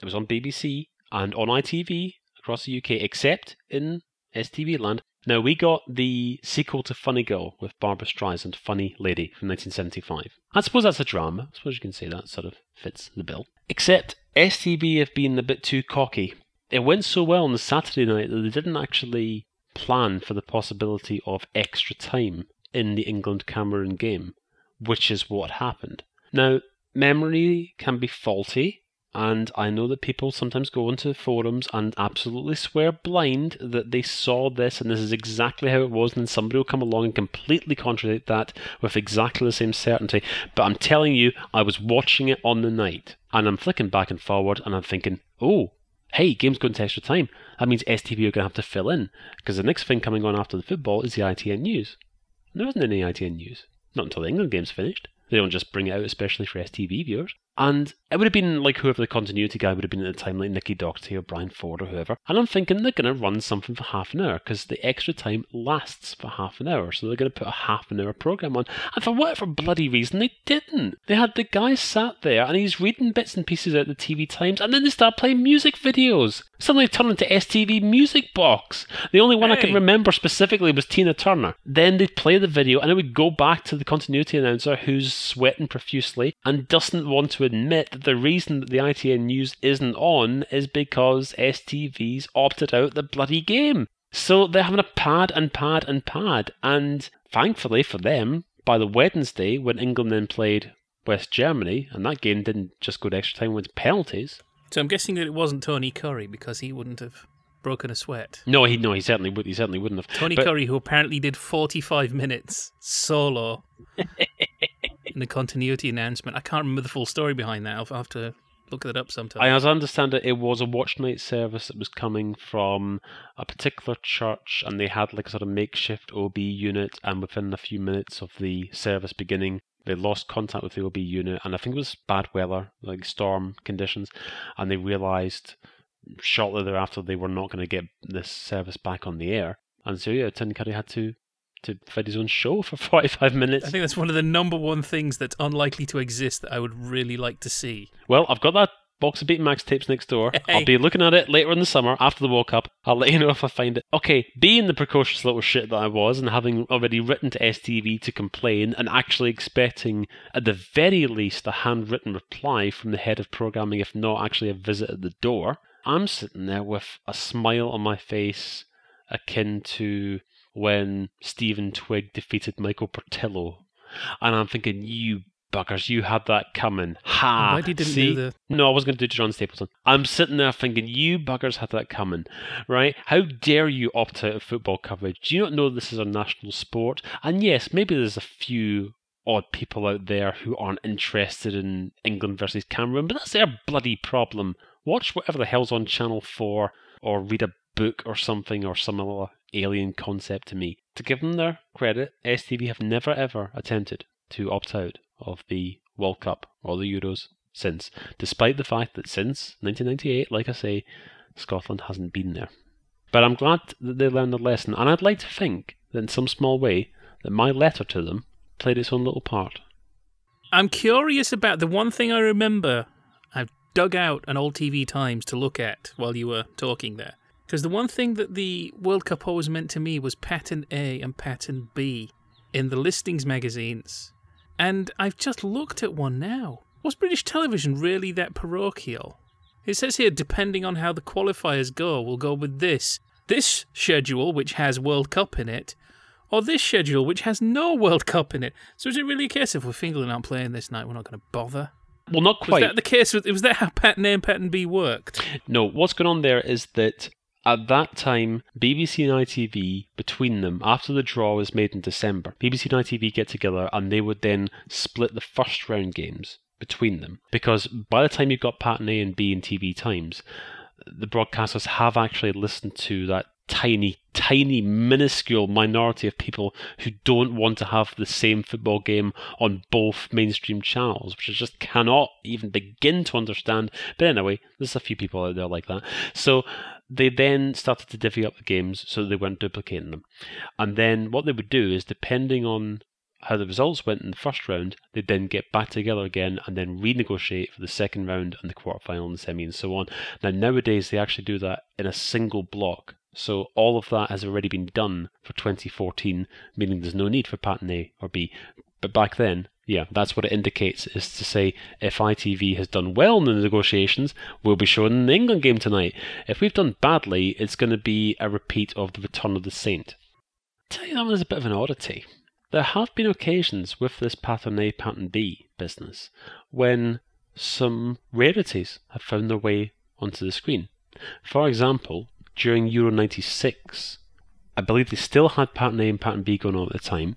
It was on BBC and on ITV across the UK, except in STV land. Now, we got the sequel to Funny Girl with Barbra Streisand, Funny Lady from 1975. I suppose that's a drama. I suppose you can say that sort of fits the bill. Except STV have been a bit too cocky. It went so well on the Saturday night that they didn't actually plan for the possibility of extra time in the England Cameroon game, which is what happened. Now, memory can be faulty, and I know that people sometimes go into forums and absolutely swear blind that they saw this and this is exactly how it was, and then somebody will come along and completely contradict that with exactly the same certainty. But I'm telling you, I was watching it on the night, and I'm flicking back and forward, and I'm thinking, oh, hey, game's going to extra time. That means STV are going to have to fill in, because the next thing coming on after the football is the ITN news. There isn't any ITN news. Not until the England game's finished. They don't just bring it out especially for STV viewers. And it would have been like whoever the continuity guy would have been at the time, like Nicky Doherty or Brian Ford or whoever. And I'm thinking they're going to run something for half an hour because the extra time lasts for half an hour. So they're going to put a half an hour program on. And for whatever bloody reason, they didn't. They had the guy sat there and he's reading bits and pieces out the TV Times and then they start playing music videos. Suddenly turned into STV Music Box. The only one I can remember specifically was Tina Turner. Then they'd play the video and it would go back to the continuity announcer who's sweating profusely and doesn't want to admit that the reason that the ITN news isn't on is because STV's opted out the bloody game. So they're having a pad and pad and pad. And thankfully for them, by the Wednesday, when England then played West Germany, and that game didn't just go to extra time, went to penalties. So I'm guessing that it wasn't Tony Currie because he wouldn't have broken a sweat. No, he no, he certainly would. He certainly wouldn't have. Tony But- Currie, who apparently did 45 minutes solo [LAUGHS] in the continuity announcement. I can't remember the full story behind that. I'll have to look that up sometime. I, as I understand it, it was a watch night service that was coming from a particular church, and they had like a sort of makeshift OB unit. And within a few minutes of the service beginning, they lost contact with the OB unit, and I think it was bad weather, like storm conditions, and they realised shortly thereafter they were not going to get this service back on the air, and so yeah, Tim Curry had to to his own show for [LAUGHS] forty five minutes. I think that's one of the number one things that's unlikely to exist that I would really like to see. Well, I've got that box of Betamax tapes next door. I'll be looking at it later in the summer after the World Cup. I'll let you know if I find it. Okay, being the precocious little shit that I was and having already written to STV to complain and actually expecting, at the very least, a handwritten reply from the head of programming, if not actually a visit at the door, I'm sitting there with a smile on my face akin to when Stephen Twigg defeated Michael Portillo. And I'm thinking, you buggers, you had that coming. Ha! You didn't See? do the No, I was going to do John Stapleton. I'm sitting there thinking, you buggers had that coming, right? How dare you opt out of football coverage? Do you not know this is a national sport? And yes, maybe there's a few odd people out there who aren't interested in England versus Cameroon, but that's their bloody problem. Watch whatever the hell's on Channel 4 or read a book or something or some other alien concept to me. To give them their credit, STV have never ever attempted to opt out of the World Cup or the Euros since, despite the fact that since 1998, like I say, Scotland hasn't been there. But I'm glad that they learned the lesson, and I'd like to think that in some small way that my letter to them played its own little part. I'm curious about the one thing I remember. I've dug out an old TV Times to look at while you were talking there. Because the one thing that the World Cup always meant to me was pattern A and pattern B in the listings magazines. And I've just looked at one now. Was British television really that parochial? It says here, depending on how the qualifiers go, we'll go with this. This schedule, which has World Cup in it, or this schedule, which has no World Cup in it. So is it really a case if England aren't playing this night, we're not going to bother? Well, not quite. Was that the case? Was that how pattern A and pattern B worked? No, what's going on there is that at that time, BBC and ITV, between them, after the draw was made in December, BBC and ITV get together and they would then split the first round games between them. Because by the time you've got pattern A and B in TV times, the broadcasters have actually listened to that tiny, tiny, minuscule minority of people who don't want to have the same football game on both mainstream channels, which I just cannot even begin to understand. But anyway, there's a few people out there like that. So they then started to divvy up the games so they weren't duplicating them. And then what they would do is, depending on how the results went in the first round, they'd then get back together again and then renegotiate for the second round and the quarterfinal and the semi and so on. Now, nowadays, they actually do that in a single block. So all of that has already been done for 2014, meaning there's no need for pattern A or B. But back then, yeah, that's what it indicates is to say if ITV has done well in the negotiations, we'll be showing the England game tonight. If we've done badly, it's going to be a repeat of the Return of the Saint. I tell you, that one is a bit of an oddity. There have been occasions with this pattern A, pattern B business when some rarities have found their way onto the screen. For example, during Euro 96, I believe they still had pattern A and pattern B going on at the time,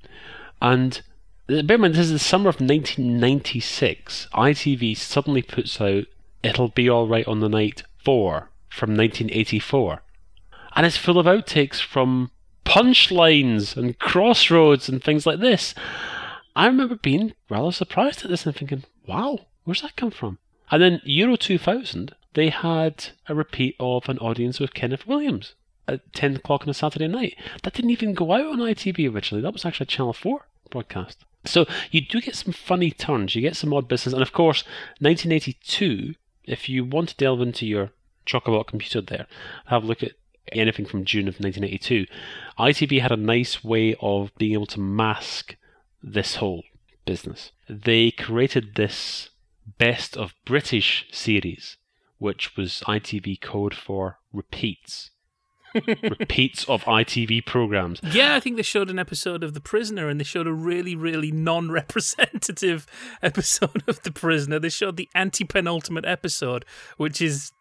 and bear in mind, this is the summer of 1996. ITV suddenly puts out It'll Be Alright on the Night 4 from 1984. And it's full of outtakes from punchlines and crossroads and things like this. I remember being rather surprised at this and thinking, wow, Where's that come from? And then Euro 2000, they had a repeat of an audience with Kenneth Williams at 10 o'clock on a Saturday night. That didn't even go out on ITV originally. That was actually Channel 4 broadcast. So you do get some funny turns. You get some odd business. And of course, 1982, if you want to delve into your chock-a-block computer there, have a look at anything from June of 1982, ITV had a nice way of being able to mask this whole business. They created this best of British series, which was ITV code for repeats. Repeats of ITV programs. Yeah, I think they showed an episode of The Prisoner and they showed a really, really non representative [LAUGHS] episode of The Prisoner. They showed the anti penultimate episode, which is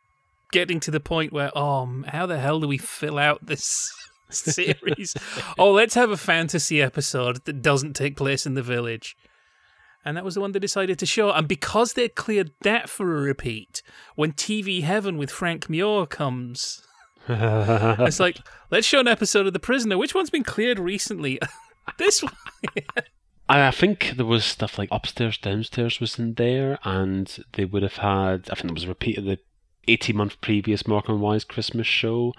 getting to the point where, oh, how the hell do we fill out this [LAUGHS] series? [LAUGHS] oh, let's have a fantasy episode that doesn't take place in the village. And that was the one they decided to show. And because they cleared that for a repeat, when TV Heaven with Frank Muir comes, [LAUGHS] it's like, let's show an episode of The Prisoner. Which one's been cleared recently? [LAUGHS] this one. I think there was stuff like upstairs, downstairs was in there, and they would have had. I think there was a repeat of the 18 month previous Morecambe and Wise Christmas show,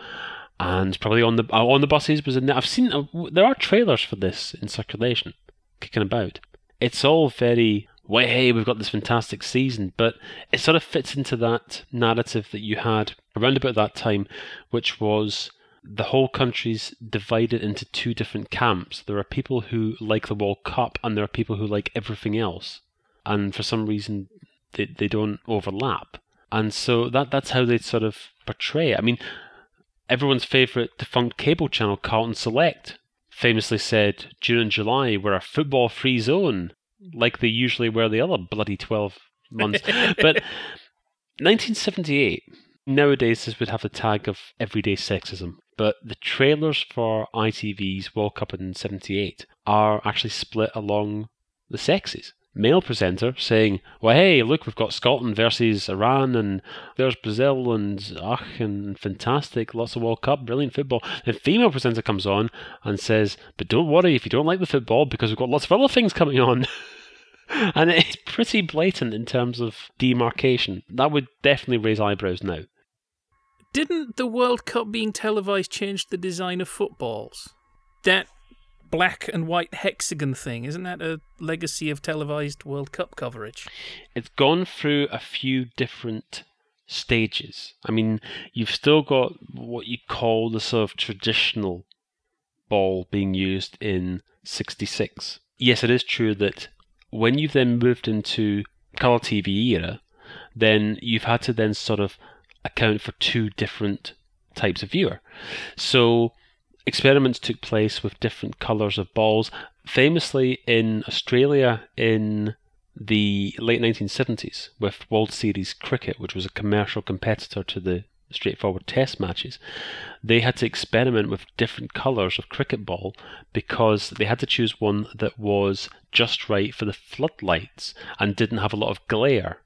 and probably on the uh, on the buses was in there. I've seen uh, there are trailers for this in circulation, kicking about. It's all very way hey we've got this fantastic season, but it sort of fits into that narrative that you had around about that time, which was the whole country's divided into two different camps. There are people who like the World Cup, and there are people who like everything else, and for some reason they they don't overlap. And so that that's how they sort of portray it. I mean, everyone's favourite defunct cable channel, Carlton Select, famously said June and July were a football free zone, like they usually were the other bloody 12 [LAUGHS] months. but 1978, nowadays this would have the tag of everyday sexism. But the trailers for ITV's World Cup in 78 are actually split along the sexes male presenter saying, "Well, hey, look, we've got Scotland versus Iran, and there's Brazil, and ach, and fantastic, lots of World Cup, brilliant football." The female presenter comes on and says, "But don't worry if you don't like the football, because we've got lots of other things coming on." [LAUGHS] and it's pretty blatant in terms of demarcation. That would definitely raise eyebrows now. Didn't the World Cup being televised change the design of footballs? That black and white hexagon thing. Isn't that a legacy of televised World Cup coverage? It's gone through a few different stages. I mean, you've still got what you call the sort of traditional ball being used in 66. Yes, it is true that when you've then moved into colour TV era, then you've had to then sort of account for two different types of viewer. So experiments took place with different colours of balls. Famously in Australia in the late 1970s with World Series cricket, which was a commercial competitor to the straightforward test matches, they had to experiment with different colours of cricket ball because they had to choose one that was just right for the floodlights and didn't have a lot of glare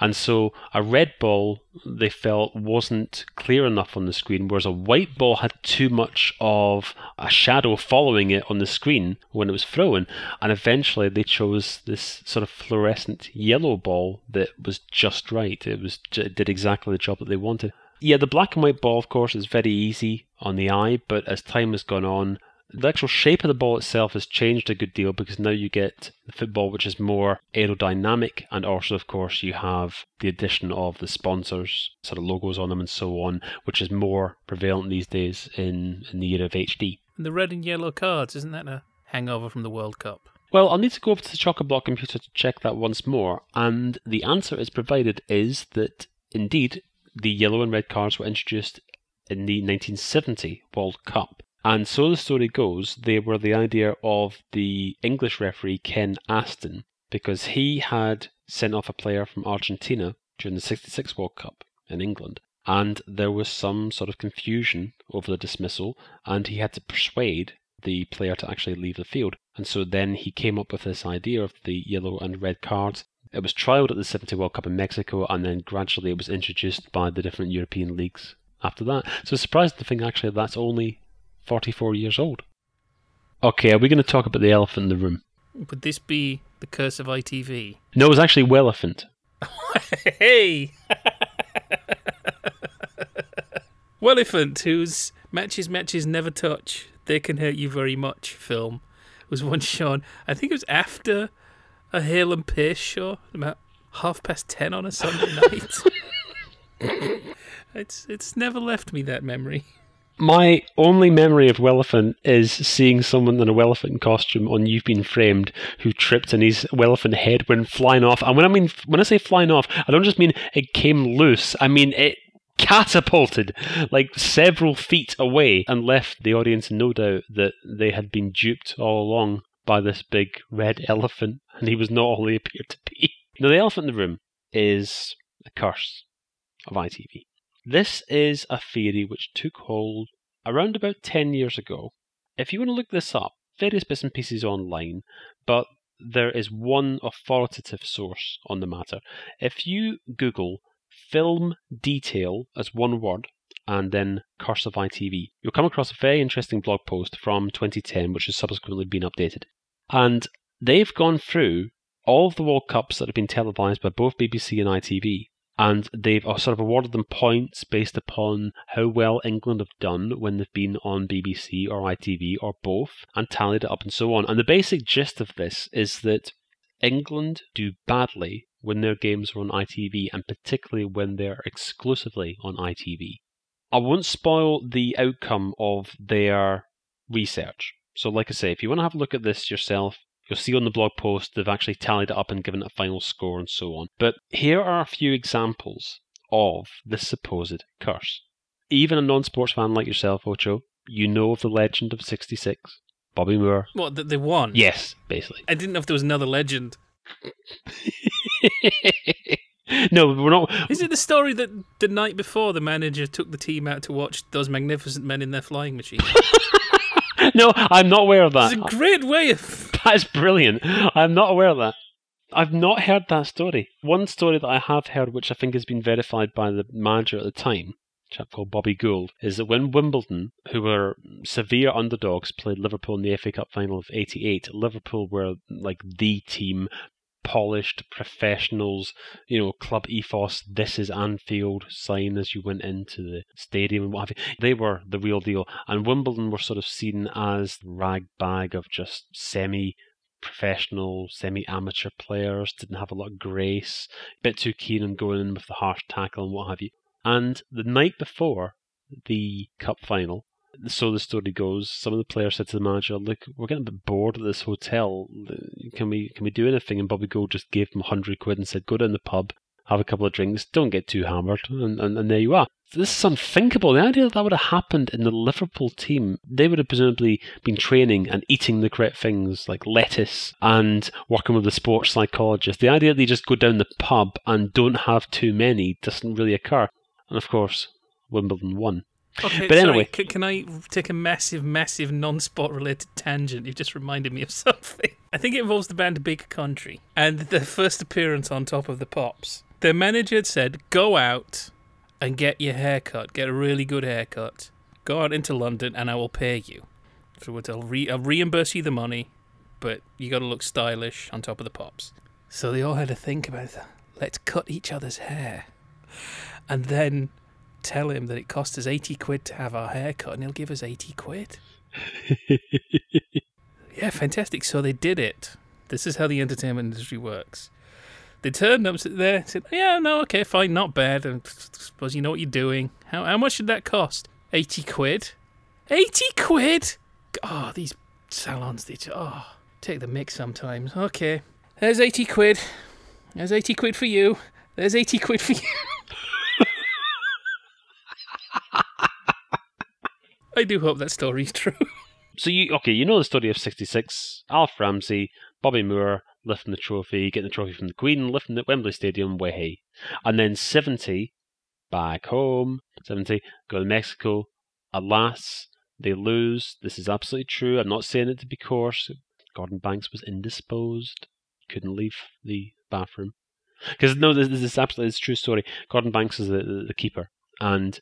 and so a red ball they felt wasn't clear enough on the screen, whereas a white ball had too much of a shadow following it on the screen when it was thrown. And eventually they chose this sort of fluorescent yellow ball that was just right. It was it did exactly the job that they wanted. Yeah, the black and white ball, of course, is very easy on the eye, but as time has gone on, the actual shape of the ball itself has changed a good deal because now you get the football which is more aerodynamic and also of course you have the addition of the sponsors sort of logos on them and so on which is more prevalent these days in, in the era of HD. And the red and yellow cards, isn't that a hangover from the World Cup? Well, I'll need to go over to the Chock-a-Block computer to check that once more, and the answer is provided is that indeed the yellow and red cards were introduced in the 1970 World Cup. And so the story goes, they were the idea of the English referee Ken Aston, because he had sent off a player from Argentina during the 66 World Cup in England. And there was some sort of confusion over the dismissal, and he had to persuade the player to actually leave the field. And so then he came up with this idea of the yellow and red cards. It was trialled at the 70 World Cup in Mexico, and then gradually it was introduced by the different European leagues after that. So it's surprising to think actually that's only 44 years old. Okay, are we going to talk about the elephant in the room? Would this be the curse of ITV? No, it was actually Welephant. [LAUGHS] Hey! [LAUGHS] Welephant, whose matches matches never touch, they can hurt you very much film, was once shown. I think it was after a Hale and Pace show, about half past ten on a Sunday [LAUGHS] night. it's it's never left me that memory. My only memory of Welephant is seeing someone in a Welephant costume on You've Been Framed who tripped and his Welephant head went flying off. And when I mean when I say flying off, I don't just mean it came loose. I mean it catapulted like several feet away and left the audience in no doubt that they had been duped all along by this big red [LAUGHS] elephant and he was not all he appeared to be. [LAUGHS] Now the elephant in the room is a curse of ITV. This is a theory which took hold around about 10 years ago. If you want to look this up, various bits and pieces online, but there is one authoritative source on the matter. If you Google film detail as one word and then Curse of ITV, you'll come across a very interesting blog post from 2010, which has subsequently been updated. And they've gone through all of the World Cups that have been televised by both BBC and ITV and they've uh, sort of awarded them points based upon how well England have done when they've been on BBC or ITV or both, and tallied it up and so on. And the basic gist of this is that England do badly when their games are on ITV, and particularly when they're exclusively on ITV. I won't spoil the outcome of their research. So, like I say, if you want to have a look at this yourself, You'll see on the blog post they've actually tallied it up and given it a final score and so on. But here are a few examples of this supposed curse. Even a non sports fan like yourself, Ocho, you know of the legend of 66. Bobby Moore. What, that they won? Yes, basically. I didn't know if there was another legend. [LAUGHS] no, we're not. Is it the story that the night before the manager took the team out to watch those magnificent men in their flying machines? [LAUGHS] [LAUGHS] no, I'm not aware of that. It's a great way of. [LAUGHS] That's brilliant. I'm not aware of that. I've not heard that story. One story that I have heard, which I think has been verified by the manager at the time, a chap called Bobby Gould, is that when Wimbledon, who were severe underdogs, played Liverpool in the FA Cup final of '88, Liverpool were like the team polished professionals, you know, club ethos, this is Anfield sign as you went into the stadium and what have you. They were the real deal. And Wimbledon were sort of seen as rag bag of just semi professional, semi amateur players, didn't have a lot of grace, a bit too keen on going in with the harsh tackle and what have you. And the night before the cup final, so the story goes, some of the players said to the manager, "Look, we're getting a bit bored at this hotel. Can we can we do anything?" And Bobby Gould just gave them hundred quid and said, "Go down the pub, have a couple of drinks, don't get too hammered, and, and, and there you are." This is unthinkable. The idea that that would have happened in the Liverpool team, they would have presumably been training and eating the correct things like lettuce and working with the sports psychologist. The idea that they just go down the pub and don't have too many doesn't really occur. And of course, Wimbledon won. Okay, but sorry, anyway, can, can I take a massive, massive non-sport related tangent? You've just reminded me of [LAUGHS] something. I think it involves the band Big Country and their first appearance on Top of the Pops. Their manager had said, "Go out and get your haircut. Get a really good haircut. Go out into London, and I will pay you. So I'll, re- I'll reimburse you the money, but you got to look stylish on Top of the Pops." So they all had to think about that. Let's cut each other's hair, and then tell him that it cost us 80 quid to have our hair cut and he'll give us 80 quid. [LAUGHS] yeah, fantastic. So they did it. This is how the entertainment industry works. They turned up there and said, Yeah, no, okay, fine, not bad. I suppose you know what you're doing. How, how much did that cost? 80 quid? 80 quid? Oh, these salons, they just, oh, take the mix sometimes. Okay, there's 80 quid. There's 80 quid for you. There's 80 quid for [LAUGHS] you. [LAUGHS] I do hope that story's true. [LAUGHS] So you okay? You know the story of '66. Alf Ramsey, Bobby Moore lifting the trophy, getting the trophy from the Queen, lifting it at Wembley Stadium, way hey. And then '70, back home. '70, go to Mexico. Alas, they lose. This is absolutely true. I'm not saying it to be coarse. Gordon Banks was indisposed. Couldn't leave the bathroom. Because no, this, this is absolutely this true story. Gordon Banks is the, the, the keeper, and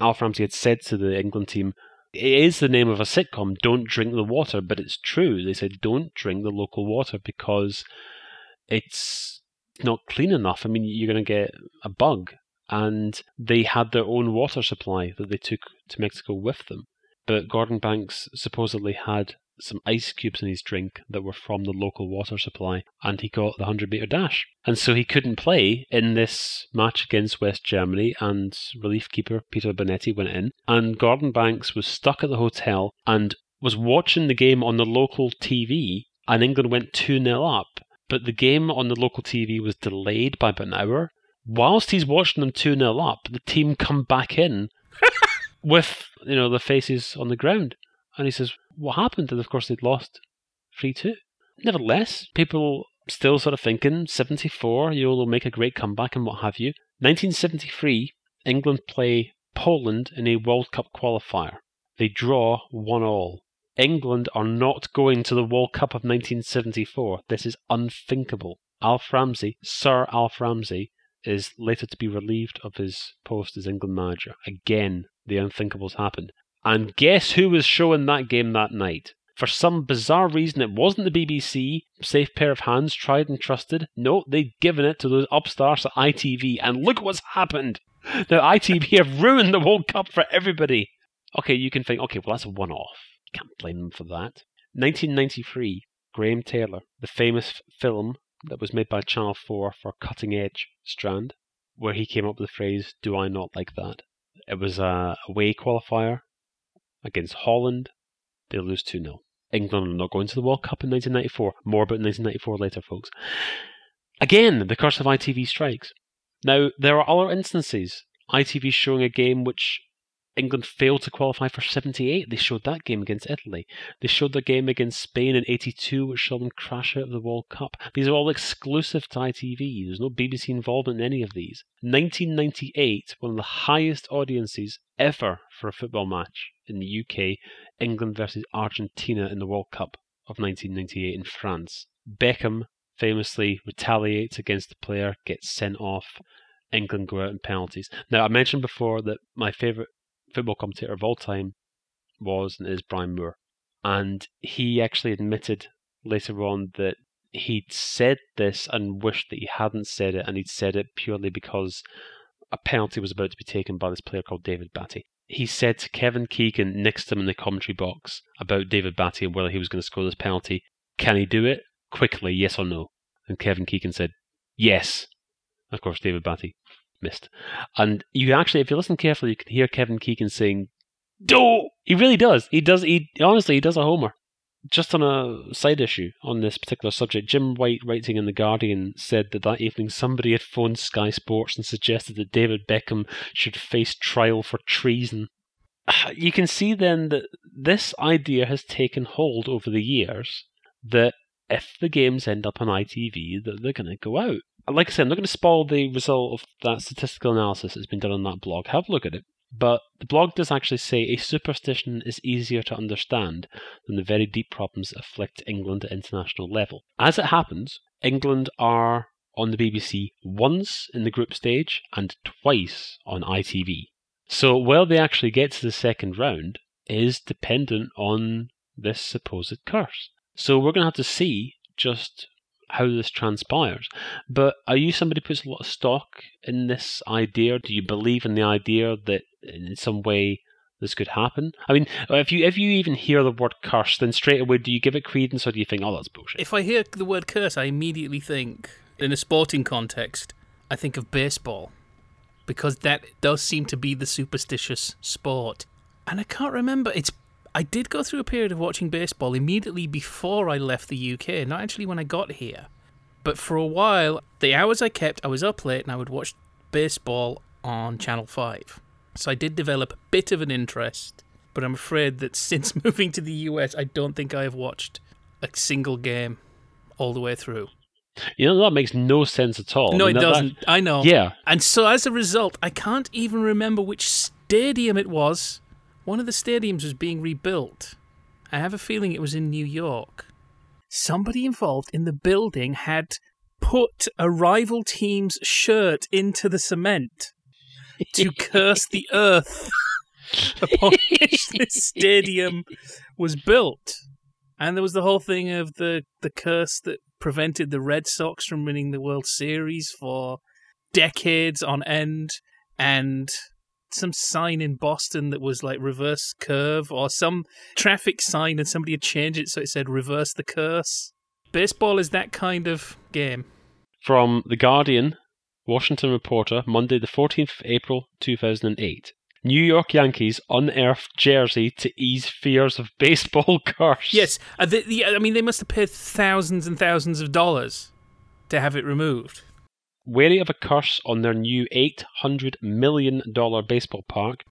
Alf Ramsey had said to the England team, it is the name of a sitcom, Don't Drink the Water, but it's true. They said, don't drink the local water because it's not clean enough. I mean, you're going to get a bug. And they had their own water supply that they took to Mexico with them. But Gordon Banks supposedly had some ice cubes in his drink that were from the local water supply, and he got the 100 metre dash. And so he couldn't play in this match against West Germany, and relief keeper Peter Bonetti went in. And Gordon Banks was stuck at the hotel and was watching the game on the local TV, and England went 2 0 up. But the game on the local TV was delayed by about an hour. Whilst he's watching them 2 0 up, the team come back in [LAUGHS] with you know the faces on the ground. And he says, What happened? And of course, they'd lost 3 2. Nevertheless, people still sort of thinking 74, you know, they'll make a great comeback and what have you. 1973, England play Poland in a World Cup qualifier. They draw 1 all. England are not going to the World Cup of 1974. This is unthinkable. Alf Ramsey, Sir Alf Ramsey, is later to be relieved of his post as England manager. Again, the unthinkables happened. And guess who was showing that game that night? For some bizarre reason, it wasn't the BBC, safe pair of hands, tried and trusted. No, they'd given it to those upstarts at ITV, and look what's happened! Now, ITV [LAUGHS] have ruined the World Cup for everybody. Okay, you can think, okay, well, that's a one off. Can't blame them for that. 1993, Graham Taylor, the famous film that was made by Channel 4 for Cutting Edge Strand, where he came up with the phrase, Do I not like that? It was a away qualifier against Holland. They lose 2 0. England are not going to the World Cup in 1994. More about 1994 later, folks. Again, the curse of ITV strikes. Now, there are other instances. ITV showing a game which England failed to qualify for 78. They showed that game against Italy. They showed the game against Spain in 82, which saw them crash out of the World Cup. These are all exclusive to ITV. There's no BBC involvement in any of these. 1998, one of the highest audiences ever for a football match in the UK, England versus Argentina in the World Cup of 1998 in France. Beckham famously retaliates against the player, gets sent off. England go out in penalties. Now, I mentioned before that my favourite football commentator of all time was and is Brian Moore. And he actually admitted later on that he'd said this and wished that he hadn't said it, and he'd said it purely because a penalty was about to be taken by this player called David Batty. He said to Kevin Keegan next to him in the commentary box about David Batty and whether he was going to score this penalty, can he do it? Quickly, yes or no? And Kevin Keegan said, yes. Of course, David Batty missed. And you actually, if you listen carefully, you can hear Kevin Keegan saying, "Do." He really does. He does. He honestly, he does a homer. Just on a side issue on this particular subject, Jim White, writing in the Guardian, said that that evening somebody had phoned Sky Sports and suggested that David Beckham should face trial for treason. [SIGHS] You can see then that this idea has taken hold over the years that if the games end up on ITV, that they're going to go out like I said, I'm not going to spoil the result of that statistical analysis that's been done on that blog. Have a look at it. But the blog does actually say a superstition is easier to understand than the very deep problems that afflict England at international level. As it happens, England are on the BBC once in the group stage and twice on ITV. So where they actually get to the second round is dependent on this supposed curse. So we're going to have to see just how this transpires. But are you somebody who puts a lot of stock in this idea? Do you believe in the idea that in some way this could happen? I mean, if you if you even hear the word curse, then straight away do you give it credence or do you think, oh, that's bullshit? If I hear the word curse, I immediately think, in a sporting context, I think of baseball. Because that does seem to be the superstitious sport. And I can't remember. It's I did go through a period of watching baseball immediately before I left the UK, not actually when I got here. But for a while, the hours I kept, I was up late and I would watch baseball on Channel 5. So I did develop a bit of an interest, but I'm afraid that [LAUGHS] since moving to the US, I don't think I have watched a single game all the way through. You know, that makes no sense at all. No, I mean, it that- doesn't. that- I know. yeah. And so as a result, I can't even remember which stadium it was. One of the stadiums was being rebuilt. I have a feeling it was in New York. Somebody involved in the building had put a rival team's shirt into the cement to [LAUGHS] curse the earth [LAUGHS] upon which this stadium was built. And there was the whole thing of the, the curse that prevented the Red Sox from winning the World Series for decades on end, and some sign in Boston that was like reverse curve or some traffic sign and somebody had changed it so it said reverse the curse. Baseball is that kind of game. From The Guardian, Washington Reporter, Monday, the 14th of April, 2008. New York Yankees unearthed jersey to ease fears of baseball [LAUGHS] curse. Yes, uh, I mean, they must have paid thousands and thousands of dollars to have it removed. Wary of a curse on their new $800 million baseball park,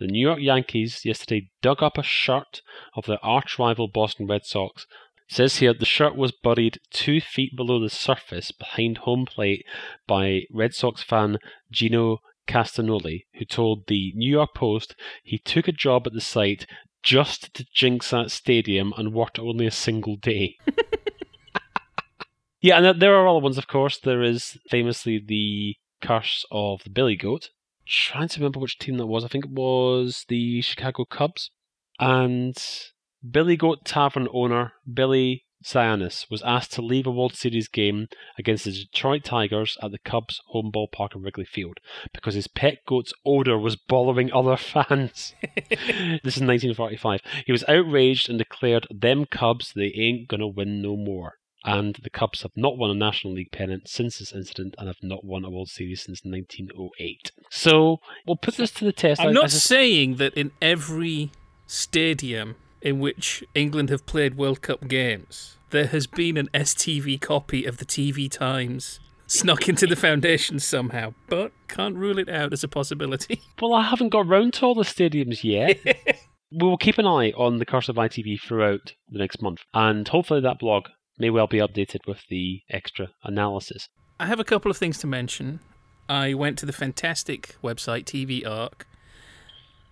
the New York Yankees yesterday dug up a shirt of their arch rival Boston Red Sox. It says here the shirt was buried two feet below the surface behind home plate by Red Sox fan Gino Castagnoli, who told the New York Post he took a job at the site just to jinx that stadium and worked only a single day. [LAUGHS] Yeah, and there are other ones, of course. There is famously the curse of the Billy Goat. trying to remember which team that was. I think it was the Chicago Cubs. And Billy Goat Tavern owner Billy Sionis was asked to leave a World Series game against the Detroit Tigers at the Cubs' home ballpark at Wrigley Field because his pet goat's odor was bothering other [LAUGHS] fans. [LAUGHS] this is 1945. He was outraged and declared, "Them Cubs, they ain't gonna win no more." And the Cubs have not won a National League pennant since this incident and have not won a World Series since 1908. So we'll put this to the test. I'm not saying that in every stadium in which England have played World Cup games, there has been an STV copy of the TV Times snuck into the foundation somehow, but can't rule it out as a possibility. [LAUGHS] Well, I haven't got round to all the stadiums yet. [LAUGHS] we will keep an eye on the Curse of ITV throughout the next month, and hopefully that blog may well be updated with the extra analysis. I have a couple of things to mention. I went to the fantastic website TV Ark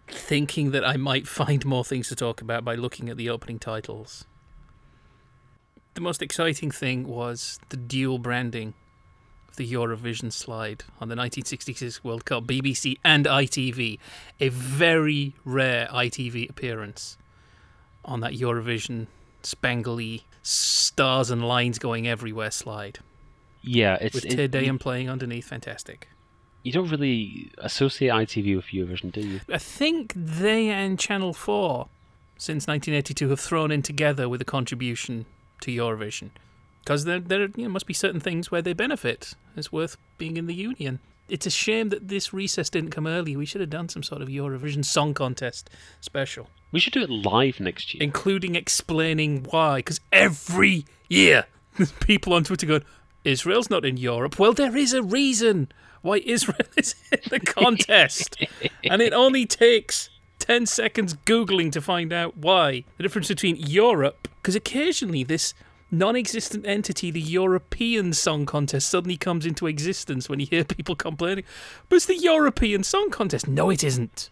thinking that I might find more things to talk about by looking at the opening titles. The most exciting thing was the dual branding of the Eurovision slide on the 1966 World Cup, BBC and ITV. A very rare ITV appearance on that Eurovision spangly stars and lines going everywhere slide. Yeah, it's with Te Deum playing underneath. Fantastic. You don't really associate ITV with Eurovision, do you? I think they and Channel Four, since 1982, have thrown in together with a contribution to Eurovision, because there there you know, must be certain things where they benefit. It's worth being in the union it's a shame that this recess didn't come early. We should have done some sort of Eurovision Song Contest special. We should do it live next year. Including explaining why. Because every year there's [LAUGHS] people on Twitter going, Israel's not in Europe. Well, there is a reason why Israel [LAUGHS] is in the contest. and it only takes 10 seconds Googling to find out why. The difference between Europe, because occasionally this non existent entity, the European Song Contest, suddenly comes into existence when you hear [LAUGHS] people complaining. But it's the European Song Contest. No, it isn't.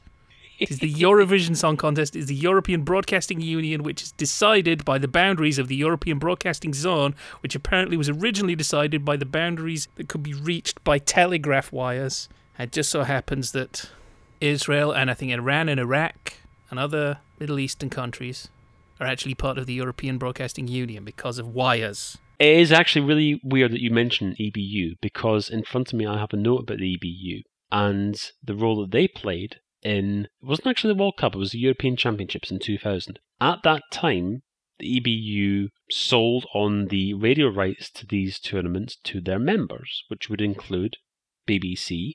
It is the [LAUGHS] Eurovision Song Contest. It is the European Broadcasting Union, which is decided by the boundaries of the European Broadcasting Zone, which apparently was originally decided by the boundaries that could be reached by telegraph wires. It just so happens that Israel and I think Iran and Iraq and other Middle Eastern countries are actually part of the European Broadcasting Union because of wires. It is actually really weird that you mention EBU because in front of me I have a note about the EBU and the role that they played in it wasn't actually the World Cup, it was the European Championships in 2000. At that time, the EBU sold on the radio rights to these tournaments to their members, which would include BBC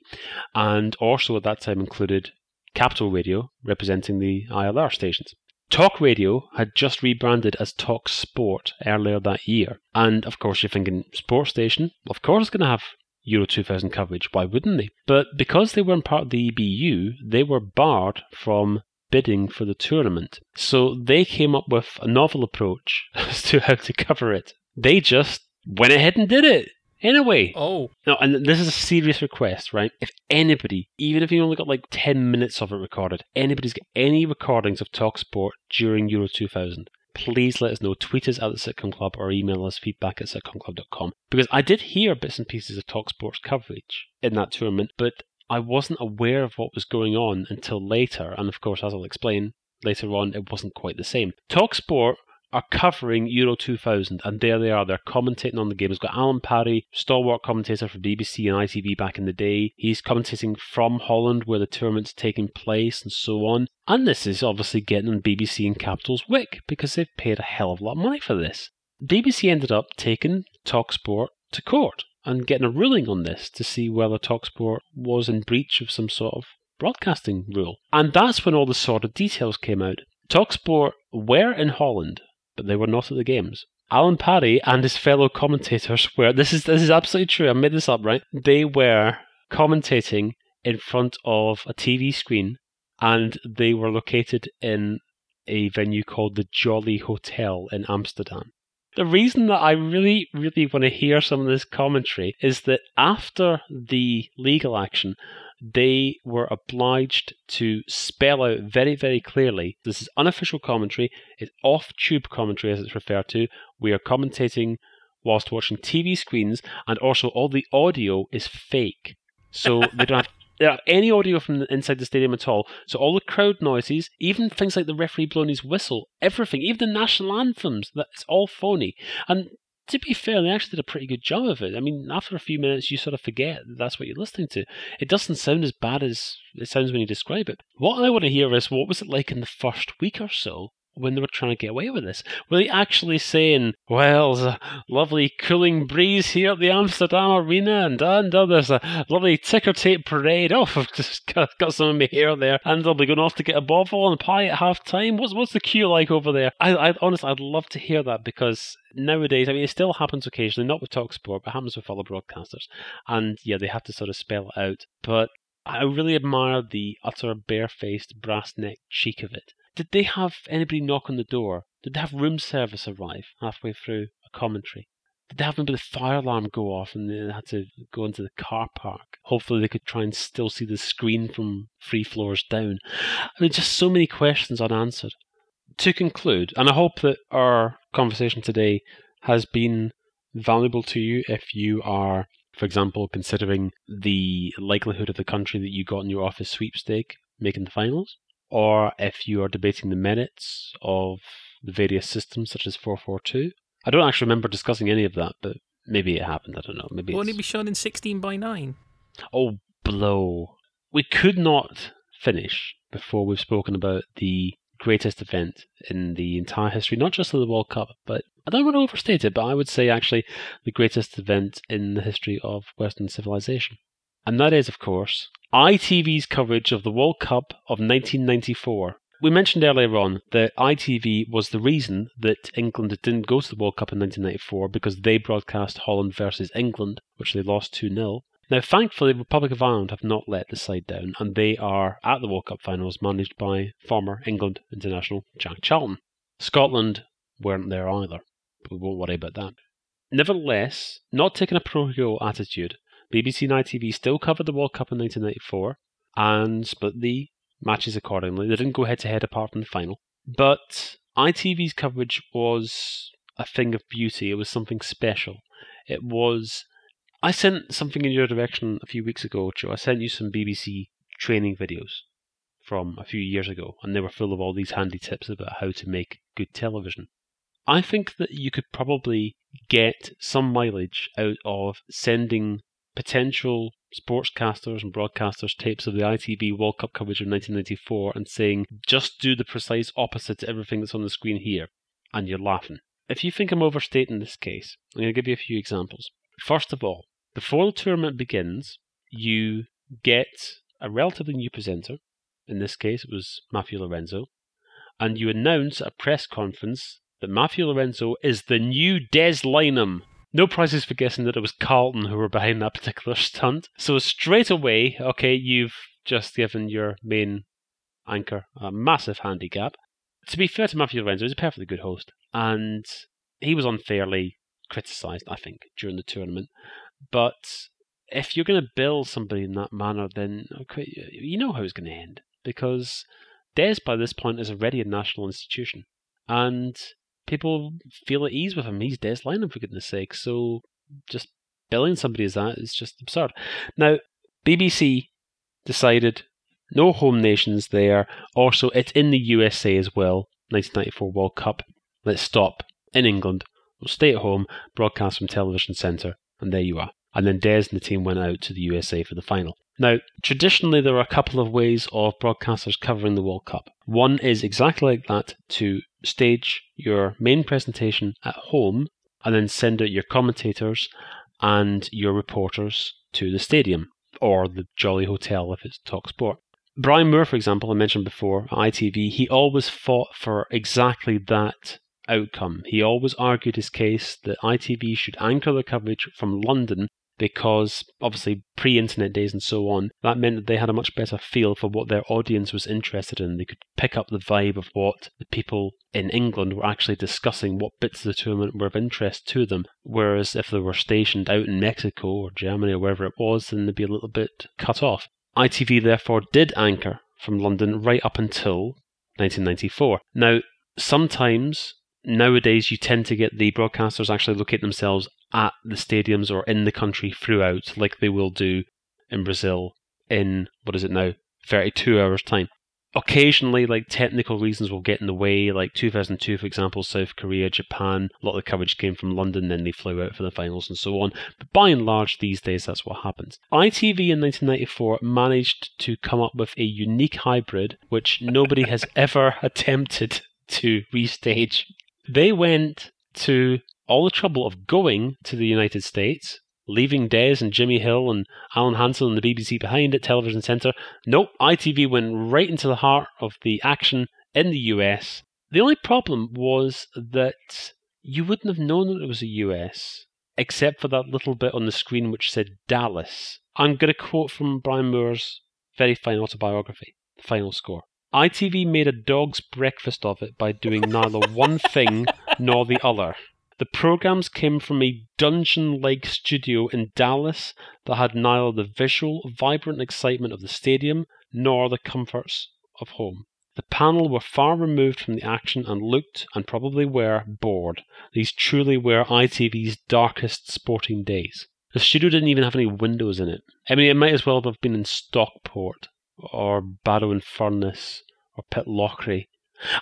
and also at that time included Capital Radio representing the ILR stations. Talk Radio had just rebranded as Talk Sport earlier that year. And of course, you're thinking, sports station? Of course, it's going to have Euro 2000 coverage. Why wouldn't they? But because they weren't part of the EBU, they were barred from bidding for the tournament. So they came up with a novel approach [LAUGHS] as to how to cover it. They just went ahead and did it. Anyway. Oh. No, and this is a serious request, right? If anybody, even if you only got like 10 minutes of it recorded, anybody's got any recordings of Talksport during Euro 2000, please let us know. Tweet us at the Sitcom Club or email us feedback at sitcomclub.com. Because I did hear bits and pieces of Talksport's coverage in that tournament, but I wasn't aware of what was going on until later. And of course, as I'll explain later on, it wasn't quite the same. Talksport are covering Euro 2000, and there they are. They're commentating on the game. It's got Alan Parry, stalwart commentator for BBC and ITV back in the day. He's commentating from Holland, where the tournament's taking place, and so on. And this is obviously getting on BBC and Capital's wick because they've paid a hell of a lot of money for this. BBC ended up taking Talksport to court and getting a ruling on this to see whether Talksport was in breach of some sort of broadcasting rule. And that's when all the sort of details came out. Talksport were in Holland but they were not at the games. Alan Parry and his fellow commentators were this is this is absolutely true. I made this up, right? They were commentating in front of a TV screen and they were located in a venue called the Jolly Hotel in Amsterdam. The reason that I really, really want to hear some of this commentary is that after the legal action, they were obliged to spell out very, very clearly this is unofficial commentary, it's off tube commentary as it's referred to. We are commentating whilst watching TV screens, and also all the audio is fake. So they don't have are [LAUGHS] uh, any audio from inside the stadium at all. So all the crowd noises, even things like the referee blowing his whistle, everything, even the national anthems, that's all phony. And to be fair, they actually did a pretty good job of it. I mean, after a few minutes, you sort of forget that that's what you're listening to. It doesn't sound as bad as it sounds when you describe it. What I want to hear is what was it like in the first week or so when they were trying to get away with this? Were they actually saying, well, there's a lovely cooling breeze here at the Amsterdam Arena, and, and uh, there's a lovely ticker tape parade. Oh, [LAUGHS] I've just got, got some of my hair there, and they'll be going off to get a bovril and pie at half time. What's, what's the queue like over there? I, I honestly, I'd love to hear that because nowadays, I mean, it still happens occasionally, not with Talksport, but happens with other broadcasters. And yeah, they have to sort of spell it out. But I really admire the utter barefaced, brass neck cheek of it. Did they have anybody knock on the door? Did they have room service arrive halfway through a commentary? Did they have maybe the fire alarm go off and they had to go into the car park? Hopefully, they could try and still see the screen from three floors down. I mean, just so many questions unanswered. To conclude, and I hope that our conversation today has been valuable to you if you are, for example, considering the likelihood of the country that you got in your office sweepstake making the finals or if you are debating the merits of the various systems such as 442. I don't actually remember discussing any of that, but maybe it happened. I don't know. Maybe won't it be shown in 16 by 9? Oh, blow. We could not finish before we've spoken about the greatest event in the entire history, not just of the World Cup, but I don't want to overstate it, but I would say actually the greatest event in the history of Western civilization. And that is, of course, ITV's coverage of the World Cup of 1994. We mentioned earlier on that ITV was the reason that England didn't go to the World Cup in 1994 because they broadcast Holland versus England, which they lost 2 0. Now, thankfully, the Republic of Ireland have not let the side down, and they are at the World Cup finals managed by former England international Jack Charlton. Scotland weren't there either, but we won't worry about that. Nevertheless, not taking a hero attitude, BBC and ITV still covered the World Cup in 1994 and split the matches accordingly. They didn't go head to head apart from the final. But ITV's coverage was a thing of beauty. It was something special. It was. I sent something in your direction a few weeks ago, Joe. I sent you some BBC training videos from a few years ago, and they were full of all these handy tips about how to make good television. I think that you could probably get some mileage out of sending potential sportscasters and broadcasters tapes of the ITV World Cup coverage of 1994 and saying, just do the precise opposite to everything that's on the screen here, and you're laughing. If you think I'm overstating this case, I'm going to give you a few examples. First of all, before the tournament begins, you get a relatively new presenter. In this case, it was Matthew Lorenzo. And you announce at a press conference that Matthew Lorenzo is the new Des Lynam no prizes for guessing that it was Carlton who were behind that particular [LAUGHS] stunt. So straight away, okay, you've just given your main anchor a massive handicap. To be fair to Matthew Lorenzo, he's a perfectly good host, and he was unfairly criticised, I think, during the tournament. But if you're going to build somebody in that manner, then okay, you know how it's going to end because Des, by this point, is already a national institution, and people feel at ease with him. He's Des Lynam, for goodness sake. So just billing somebody as that is just absurd. Now, BBC decided no home nations there. Also, it's in the USA as well. 1994 World Cup. let's stop in England, we'll stay at home, broadcast from Television Centre, and there you are. And then Des and the team went out to the USA for the final. Now, traditionally, there are a couple of ways of broadcasters covering the World Cup. One is exactly like that to stage your main presentation at home and then send out your commentators and your reporters to the stadium or the Jolly Hotel if it's Talk Sport. Brian Moore, for example, I mentioned before, ITV, he always fought for exactly that outcome. He always argued his case that ITV should anchor the coverage from London because obviously pre-internet days and so on, that meant that they had a much better feel for what their audience was interested in. They could pick up the vibe of what the people in England were actually discussing, what bits of the tournament were of interest to them. Whereas if they were stationed out in Mexico or Germany or wherever it was, then they'd be a little bit cut off. ITV therefore did anchor from London right up until 1994. Now, sometimes nowadays you tend to get the broadcasters actually locate themselves at the stadiums or in the country throughout, like they will do in Brazil in, what is it now, 32 hours' time. Occasionally, like technical reasons will get in the way, like 2002, for example, South Korea, Japan, a lot of the coverage came from London, then they flew out for the finals and so on. But by and large, these days, that's what happens. ITV in 1994 managed to come up with a unique hybrid which nobody has ever [LAUGHS] attempted to restage. They went to all the trouble of going to the United States, leaving Des and Jimmy Hill and Alan Hansen and the BBC behind at Television Centre. Nope, ITV went right into the heart of the action in the US. The only problem was that you wouldn't have known that it was the US, except for that little bit on the screen which said Dallas. I'm going to quote from Brian Moore's very fine autobiography, The Final Score. ITV made a dog's breakfast of it by doing neither one thing [LAUGHS] nor the other. The programs came from a dungeon like studio in Dallas that had neither the visual, vibrant excitement of the stadium nor the comforts of home. The panel were far removed from the action and looked, and probably were, bored. These truly were ITV's darkest sporting days. The studio didn't even have any windows in it. I mean, it might as well have been in Stockport, or Barrow in Furness, or Pitlochry.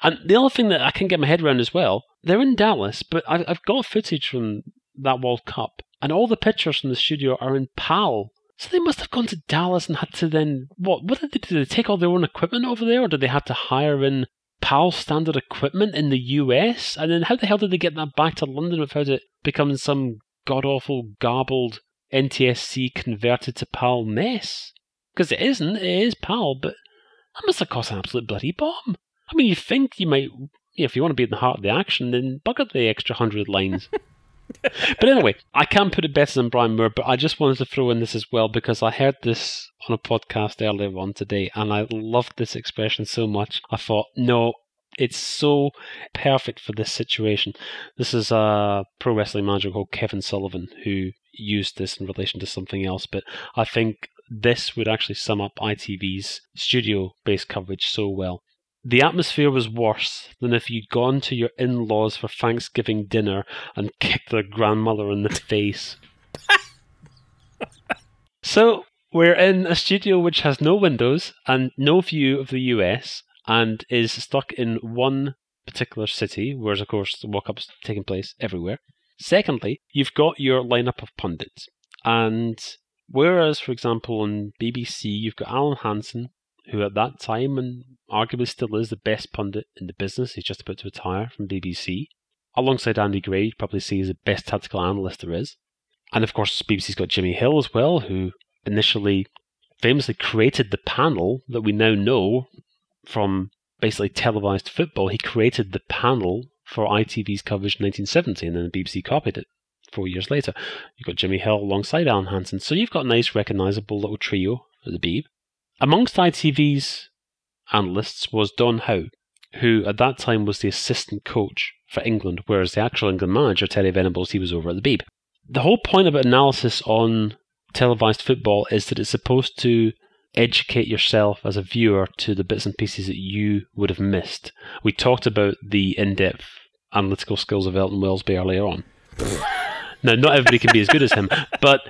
And the other thing that I can get my head around as well, they're in Dallas, but I've got footage from that World Cup, and all the pictures from the studio are in PAL. So they must have gone to Dallas and had to then what? What did they do? Did they take all their own equipment over there, or did they have to hire in PAL standard equipment in the US? And then how the hell did they get that back to London without it becoming some god awful garbled NTSC converted to PAL mess? Because it isn't. It is PAL, but that must have cost an absolute bloody bomb. I mean, you think you might, if you want to be in the heart of the action, then bucket the extra hundred lines. [LAUGHS] but anyway, I can't put it better than Brian Moore, but I just wanted to throw in this as well because I heard this on a podcast earlier on today and I loved this expression so much. I thought, no, it's so perfect for this situation. This is a pro wrestling manager called Kevin Sullivan who used this in relation to something else, but I think this would actually sum up ITV's studio based coverage so well. The atmosphere was worse than if you'd gone to your in laws for Thanksgiving dinner and kicked their grandmother in the face. [LAUGHS] so, we're in a studio which has no windows and no view of the US and is stuck in one particular city, whereas, of course, the World Cup's taking place everywhere. Secondly, you've got your lineup of pundits. And whereas, for example, on BBC, you've got Alan Hansen, who at that time and arguably still is the best pundit in the business. He's just about to retire from BBC. Alongside Andy Gray, you'd probably see as the best tactical analyst there is. And of course, BBC's got Jimmy Hill as well, who initially famously created the panel that we now know from basically televised football. He created the panel for ITV's coverage in 1970, and then the BBC copied it four years later. You've got Jimmy Hill alongside Alan Hansen, so you've got a nice, recognisable little trio at the Beeb. Amongst ITV's analysts was Don Howe, who at that time was the assistant coach for England, whereas the actual England manager, Terry Venables, he was over at the Beeb. The whole point about analysis on televised football is that it's supposed to educate yourself as a viewer to the bits and pieces that you would have missed. We talked about the in depth analytical skills of Elton Welsby earlier on. now, not everybody can be as good as him, but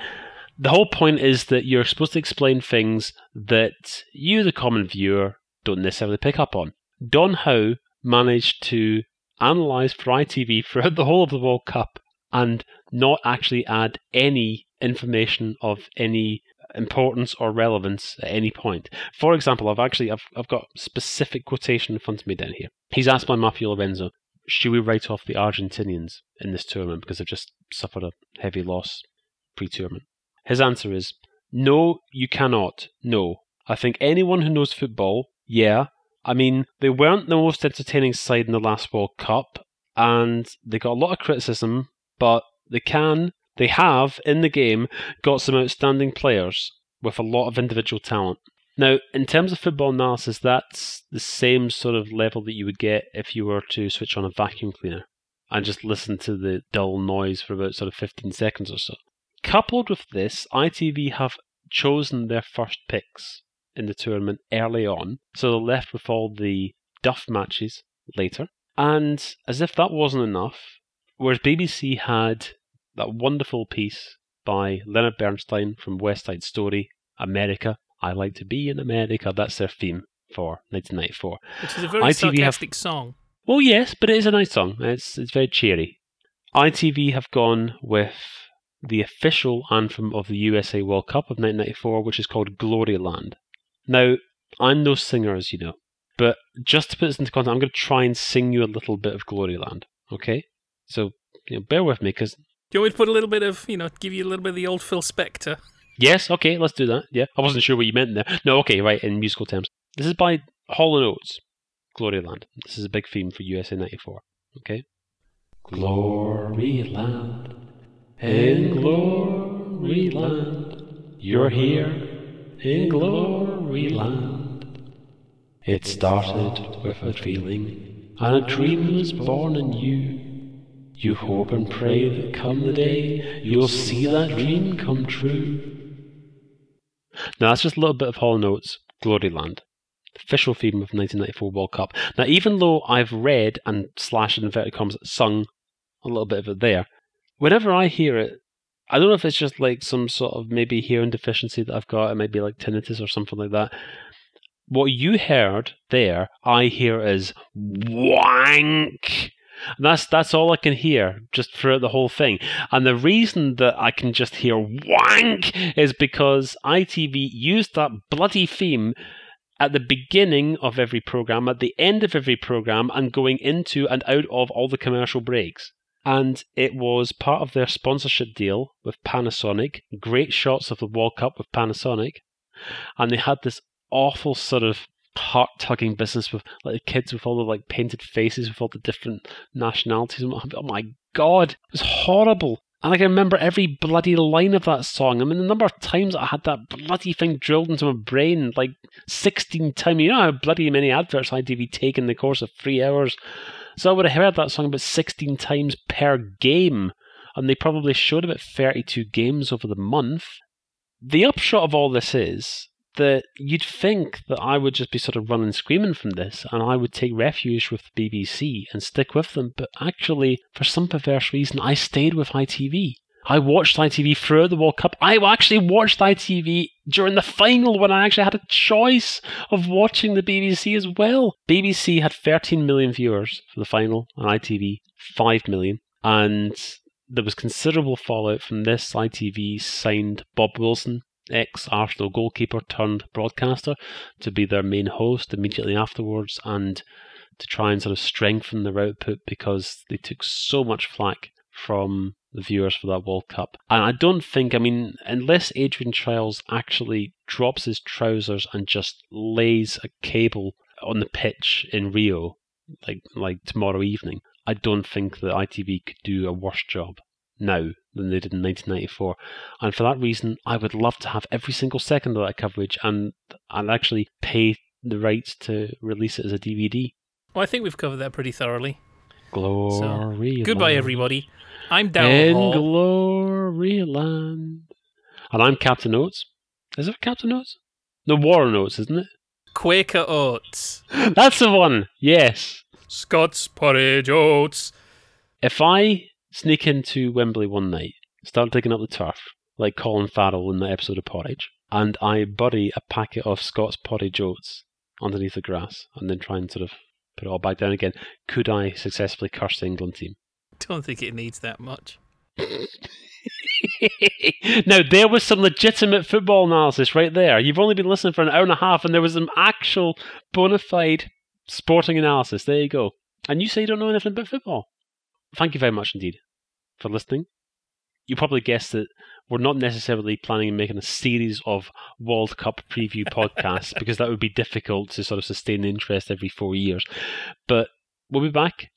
the whole point is that you're supposed to explain things that you, the common viewer, don't necessarily pick up on. Don Howe managed to analyse for ITV [LAUGHS] throughout the whole of the World Cup and not actually add any information of any importance or relevance at any point. For example, I've actually I've, I've got specific quotation in front of me down here. He's asked by Matthew Lorenzo, should we write off the Argentinians in this tournament because they've just suffered a heavy loss pre-tournament? His answer is, no, you cannot. No. I think anyone who knows football, yeah. I mean, they weren't the most entertaining side in the last World Cup, and they got a lot of criticism, but they can they have, in the game, got some outstanding players with a lot of individual talent. Now, in terms of football analysis, that's the same sort of level that you would get if you were to switch on a vacuum cleaner and just listen to the dull noise for about sort of 15 seconds or so. Coupled with this, ITV have chosen their first picks in the tournament early on, so they're left with all the duff matches later. And as if that wasn't enough, whereas BBC had that wonderful piece by Leonard Bernstein from West Side Story, America. I like to be in America. That's their theme for 1994. Which is a very ITV sarcastic have, song. Well, yes, but it is a nice song. It's it's very cheery. ITV have gone with the official anthem of the USA World Cup of 1994, which is called Gloryland. Now, I'm no singer, as you know, but just to put this into context, I'm going to try and sing you a little bit of Gloryland. Okay, so you know, bear with me because you want me to put a little bit of, you know, give you a little bit of the old Phil Spector? Yes, okay, let's do that. Yeah, I wasn't sure what you meant there. No, okay, right, in musical terms. This is by Hall & Oates, Gloryland. This is a big theme for USA 94. Okay? Gloryland, in Gloryland, you're here in Gloryland. It started with a feeling, and a dream was born in you. You hope and pray that come the day you'll see that dream come true. Now that's just a little bit of Hall Notes, Oates, Gloryland, official theme of 1994 World Cup. Now even though I've read and slash inverted commas sung a little bit of it there, whenever I hear it, I don't know if it's just like some sort of maybe hearing deficiency that I've got, it might be like tinnitus or something like that. What you heard there, I hear as wank and that's that's all I can hear just throughout the whole thing. And the reason that I can just hear wank is because ITV used that bloody theme at the beginning of every program, at the end of every program, and going into and out of all the commercial breaks. And it was part of their sponsorship deal with Panasonic. Great shots of the World Cup with Panasonic. And they had this awful sort of heart tugging business with like the kids with all the like painted faces with all the different nationalities. Oh my god, it was horrible. And I can remember every bloody line of that song. I mean, the number of times I had that bloody thing drilled into my brain, like 16 times. You know how bloody many adverts ITV take in the course of three hours? So I would have heard that song about 16 times per game. And they probably showed about 32 games over the month. The upshot of all this is that you'd think that I would just be sort of running screaming from this and I would take refuge with the BBC and stick with them. But actually, for some perverse reason, I stayed with ITV. I watched ITV throughout the World Cup. I actually watched ITV during the final when I actually had a choice of watching the BBC as well. BBC had 13 million viewers for the final, and ITV 5 million. And there was considerable fallout from this. ITV signed Bob Wilson ex Arsenal goalkeeper turned broadcaster to be their main host immediately afterwards and to try and sort of strengthen their output because they took so much flack from the viewers for that World Cup. And I don't think, I mean, unless Adrian Chiles actually drops his trousers and just lays a cable on the pitch in Rio, like like tomorrow evening, I don't think that ITV could do a worse job now than they did in 1994. And for that reason, I would love to have every single second of that coverage and and actually pay the rights to release it as a DVD. Well, I think we've covered that pretty thoroughly. Glory. So, goodbye, everybody. I'm down. In Hall. Gloryland. And I'm Captain Oates. Is it Captain Oates? No, Warren Oates, isn't it? Quaker Oats. [LAUGHS] That's the one. Yes. Scott's Porridge Oats. If I sneak into Wembley one night, start digging up the turf, like Colin Farrell in the episode of Porridge, and I bury a packet of Scott's Porridge oats underneath the grass, and then try and sort of put it all back down again. Could I successfully curse the England team? Don't think it needs that much. [LAUGHS] now there was some legitimate football analysis right there. You've only been listening for an hour and a half, and there was some actual bona fide sporting analysis. There you go. And you say you don't know anything about football. Thank you very much indeed for listening. You probably guessed that we're not necessarily planning on making a series of World Cup preview podcasts [LAUGHS] because that would be difficult to sort of sustain interest every four years. But we'll be back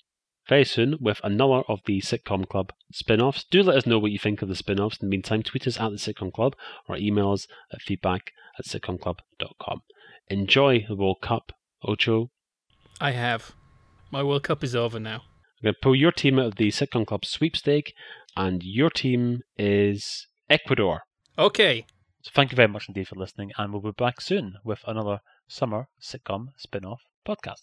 very soon with another of the Sitcom Club spin offs. Do let us know what you think of the spin offs. In the meantime, tweet us at the Sitcom Club or email us at feedback at sitcomclub.com. Enjoy the World Cup, Ocho. I have. My World Cup is over now. I'm going to pull your team out of the Sitcom Club sweepstake, and your team is Ecuador. Okay. So thank you very much indeed for listening, and we'll be back soon with another summer sitcom spin off podcast.